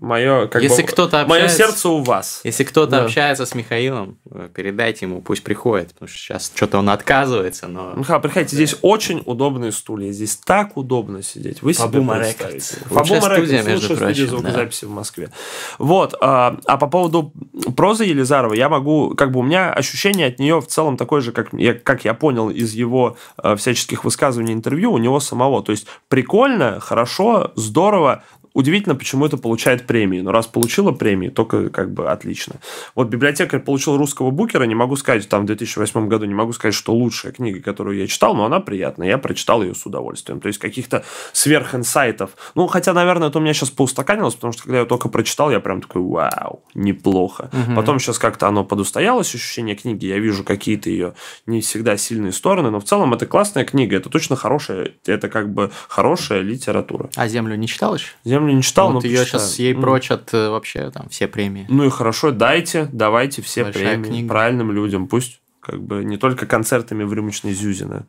[SPEAKER 1] Мое, как
[SPEAKER 2] если
[SPEAKER 1] бы,
[SPEAKER 2] кто-то
[SPEAKER 1] общается, мое сердце у вас.
[SPEAKER 2] Если кто-то да. общается с Михаилом, э, передайте ему, пусть приходит, потому что сейчас что-то он отказывается, но...
[SPEAKER 1] Михаил, приходите, здесь очень удобные стулья, здесь так удобно сидеть. Вы себе представите. Фабума студия, между прочим, студия звукозаписи да. в Москве. Вот, а, а по поводу прозы Елизарова, я могу, как бы у меня ощущение от нее в целом такое же, как я, как я понял из его а, всяческих высказываний интервью у него самого. То есть прикольно, хорошо, здорово, удивительно, почему это получает премии. Но раз получила премии, только как бы отлично. Вот библиотекарь получил русского букера, не могу сказать, там в 2008 году не могу сказать, что лучшая книга, которую я читал, но она приятная. Я прочитал ее с удовольствием. То есть каких-то сверхинсайтов. Ну, хотя, наверное, это у меня сейчас поустаканилось, потому что когда я только прочитал, я прям такой, вау, неплохо. Угу. Потом сейчас как-то оно подустоялось, ощущение книги. Я вижу какие-то ее не всегда сильные стороны, но в целом это классная книга, это точно хорошая, это как бы хорошая литература.
[SPEAKER 2] А «Землю» не читал еще?
[SPEAKER 1] «Землю» не читал,
[SPEAKER 2] вот
[SPEAKER 1] но
[SPEAKER 2] ее сейчас ей прочат э, вообще там все премии.
[SPEAKER 1] Ну и хорошо, дайте, давайте все
[SPEAKER 2] Большая
[SPEAKER 1] премии
[SPEAKER 2] книга.
[SPEAKER 1] правильным людям, пусть как бы не только концертами в рюмочной Зюзина.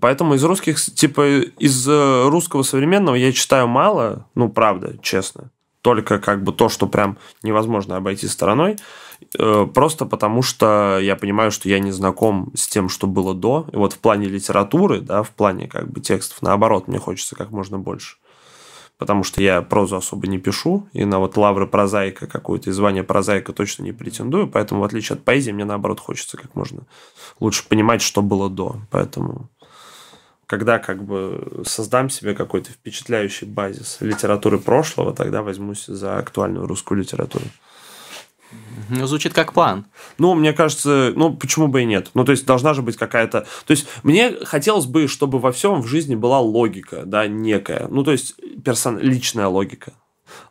[SPEAKER 1] Поэтому из русских, типа, из э, русского современного я читаю мало, ну, правда, честно. Только как бы то, что прям невозможно обойти стороной. Э, Просто потому, что я понимаю, что я не знаком с тем, что было до. И вот в плане литературы, да, в плане как бы текстов, наоборот, мне хочется как можно больше потому что я прозу особо не пишу, и на вот лавры прозаика какое-то, и звание прозаика точно не претендую, поэтому, в отличие от поэзии, мне, наоборот, хочется как можно лучше понимать, что было до. Поэтому, когда как бы создам себе какой-то впечатляющий базис литературы прошлого, тогда возьмусь за актуальную русскую литературу.
[SPEAKER 2] Ну, звучит как план.
[SPEAKER 1] Ну, мне кажется, ну, почему бы и нет? Ну, то есть, должна же быть какая-то... То есть, мне хотелось бы, чтобы во всем в жизни была логика, да, некая. Ну, то есть, персон... личная логика.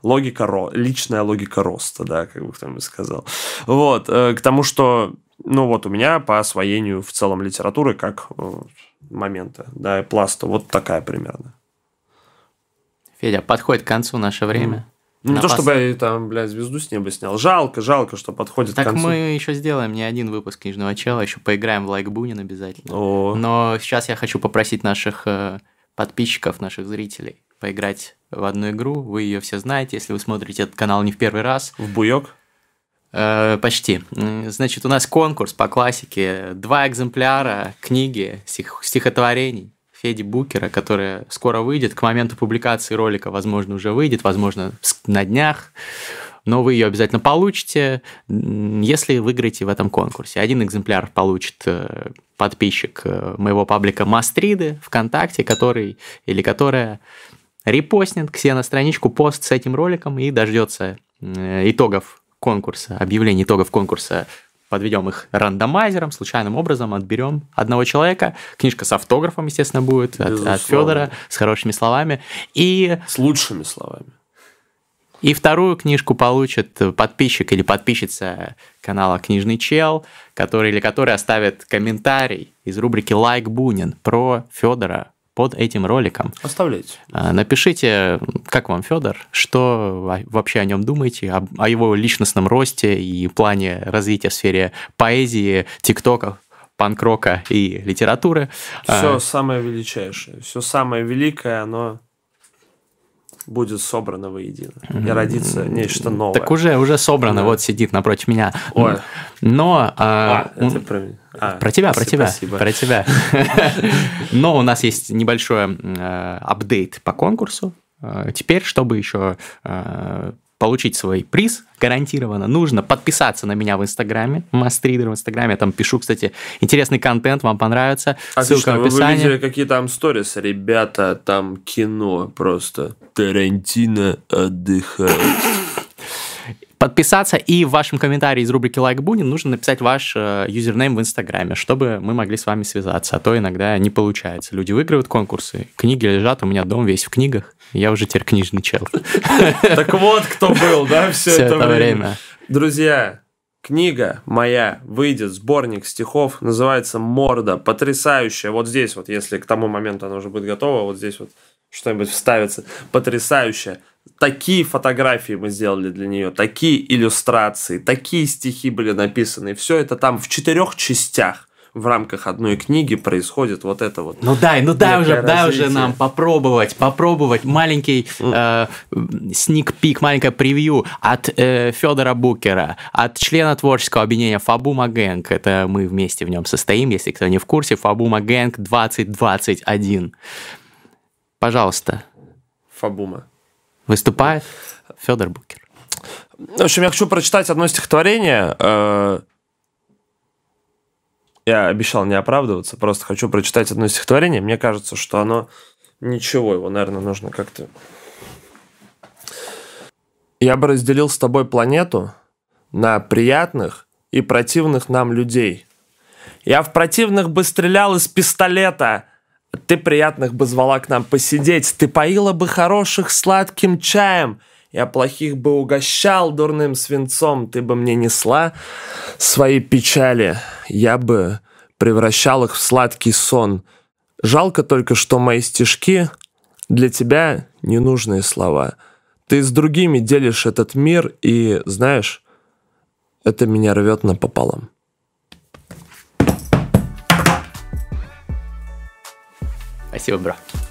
[SPEAKER 1] Логика, ро... личная логика роста, да, как бы кто-нибудь сказал. Вот, э, к тому, что, ну, вот у меня по освоению в целом литературы как э, момента, да, и пласта, вот такая примерно.
[SPEAKER 2] Федя, подходит к концу наше время.
[SPEAKER 1] Ну, не то,
[SPEAKER 2] пос-
[SPEAKER 1] чтобы я там, блядь, звезду с неба снял. Жалко, жалко, что подходит
[SPEAKER 2] Так
[SPEAKER 1] к концу.
[SPEAKER 2] мы еще сделаем не один выпуск книжного чела, еще поиграем в лайк Бунин обязательно.
[SPEAKER 1] О,
[SPEAKER 2] Но сейчас я хочу попросить наших э, подписчиков, наших зрителей поиграть в одну игру. Вы ее все знаете, если вы смотрите этот канал не в первый раз.
[SPEAKER 1] в буек.
[SPEAKER 2] Э, почти. Значит, у нас конкурс по классике. Два экземпляра книги стих- стихотворений Феди Букера, которая скоро выйдет. К моменту публикации ролика, возможно, уже выйдет, возможно, на днях. Но вы ее обязательно получите, если выиграете в этом конкурсе. Один экземпляр получит э, подписчик э, моего паблика Мастриды ВКонтакте, который или которая репостнет к себе на страничку пост с этим роликом и дождется э, итогов конкурса, объявления итогов конкурса. Подведем их рандомайзером, случайным образом отберем одного человека. Книжка с автографом, естественно, будет от,
[SPEAKER 1] Безусловно.
[SPEAKER 2] Федора с хорошими словами. И
[SPEAKER 1] С лучшими словами.
[SPEAKER 2] и вторую книжку получит подписчик или подписчица канала Книжный Чел, который или который оставит комментарий из рубрики Лайк Бунин про Федора под этим роликом.
[SPEAKER 1] Оставляйте.
[SPEAKER 2] А, Напишите, как вам Федор, что о- вообще о нем думаете, об- о его личностном росте и плане развития в сфере поэзии, тиктоков, панк-рока и литературы.
[SPEAKER 1] Все
[SPEAKER 2] А,
[SPEAKER 1] самое величайшее, все самое великое, оно будет собрано воедино. И родится нечто новое.
[SPEAKER 2] Так уже, уже собрано,
[SPEAKER 1] Да.
[SPEAKER 2] вот сидит напротив меня.
[SPEAKER 1] Ой.
[SPEAKER 2] Но...
[SPEAKER 1] А,
[SPEAKER 2] а,
[SPEAKER 1] это про. А,
[SPEAKER 2] Про тебя, про тебя,
[SPEAKER 1] спасибо.
[SPEAKER 2] про тебя. Но у нас есть небольшой э, апдейт по конкурсу. Э, Теперь, чтобы еще э, получить свой приз гарантированно, нужно подписаться на меня в Инстаграме, Mustreader в Инстаграме. Я там пишу, кстати, интересный контент, вам понравится. Ссылка
[SPEAKER 1] Отлично,
[SPEAKER 2] в
[SPEAKER 1] вы, вы
[SPEAKER 2] описании.
[SPEAKER 1] видели, какие там сторис? Ребята, там кино просто. Тарантино отдыхает.
[SPEAKER 2] Подписаться и в вашем комментарии из рубрики Лайк Бунин нужно написать ваш э, юзернейм в Инстаграме, чтобы мы могли с вами связаться, а то иногда не получается. Люди выигрывают конкурсы, книги лежат у меня дом весь в книгах, я уже теперь книжный чел.
[SPEAKER 1] Так вот, кто был, да, все это время. Друзья, книга моя выйдет, сборник стихов, называется «Морда», потрясающая. Вот здесь вот, если к тому моменту она уже будет готова, вот здесь вот что-нибудь вставится. Потрясающая. Такие фотографии мы сделали для нее, такие иллюстрации, такие стихи были написаны. Все это там в четырех частях в рамках одной книги происходит вот это вот.
[SPEAKER 2] Ну дай, ну дай уже, дай уже
[SPEAKER 1] развитие.
[SPEAKER 2] нам попробовать, попробовать маленький э, сник-пик, маленькое превью от Федора Букера, от члена творческого объединения Фабума Гэнг. Это мы вместе в нем состоим, если кто не в курсе. Фабума Гэнг 2021. Пожалуйста,
[SPEAKER 1] Фабума.
[SPEAKER 2] выступает Федор Букер.
[SPEAKER 1] В общем, я хочу прочитать одно стихотворение. Э, Я обещал не оправдываться, просто хочу прочитать одно стихотворение. Мне кажется, что оно ничего, его, наверное, нужно как-то Я бы разделил с тобой планету на приятных и противных нам людей. Я в противных бы стрелял из пистолета, ты приятных бы звала к нам посидеть, ты поила бы хороших сладким чаем, я плохих бы угощал дурным свинцом, ты бы мне несла свои печали, я бы превращал их в сладкий сон. Жалко только, что мои стишки для тебя ненужные слова. Ты с другими делишь этот мир, и, знаешь, это меня рвет напополам.
[SPEAKER 2] Vai ser o Brock.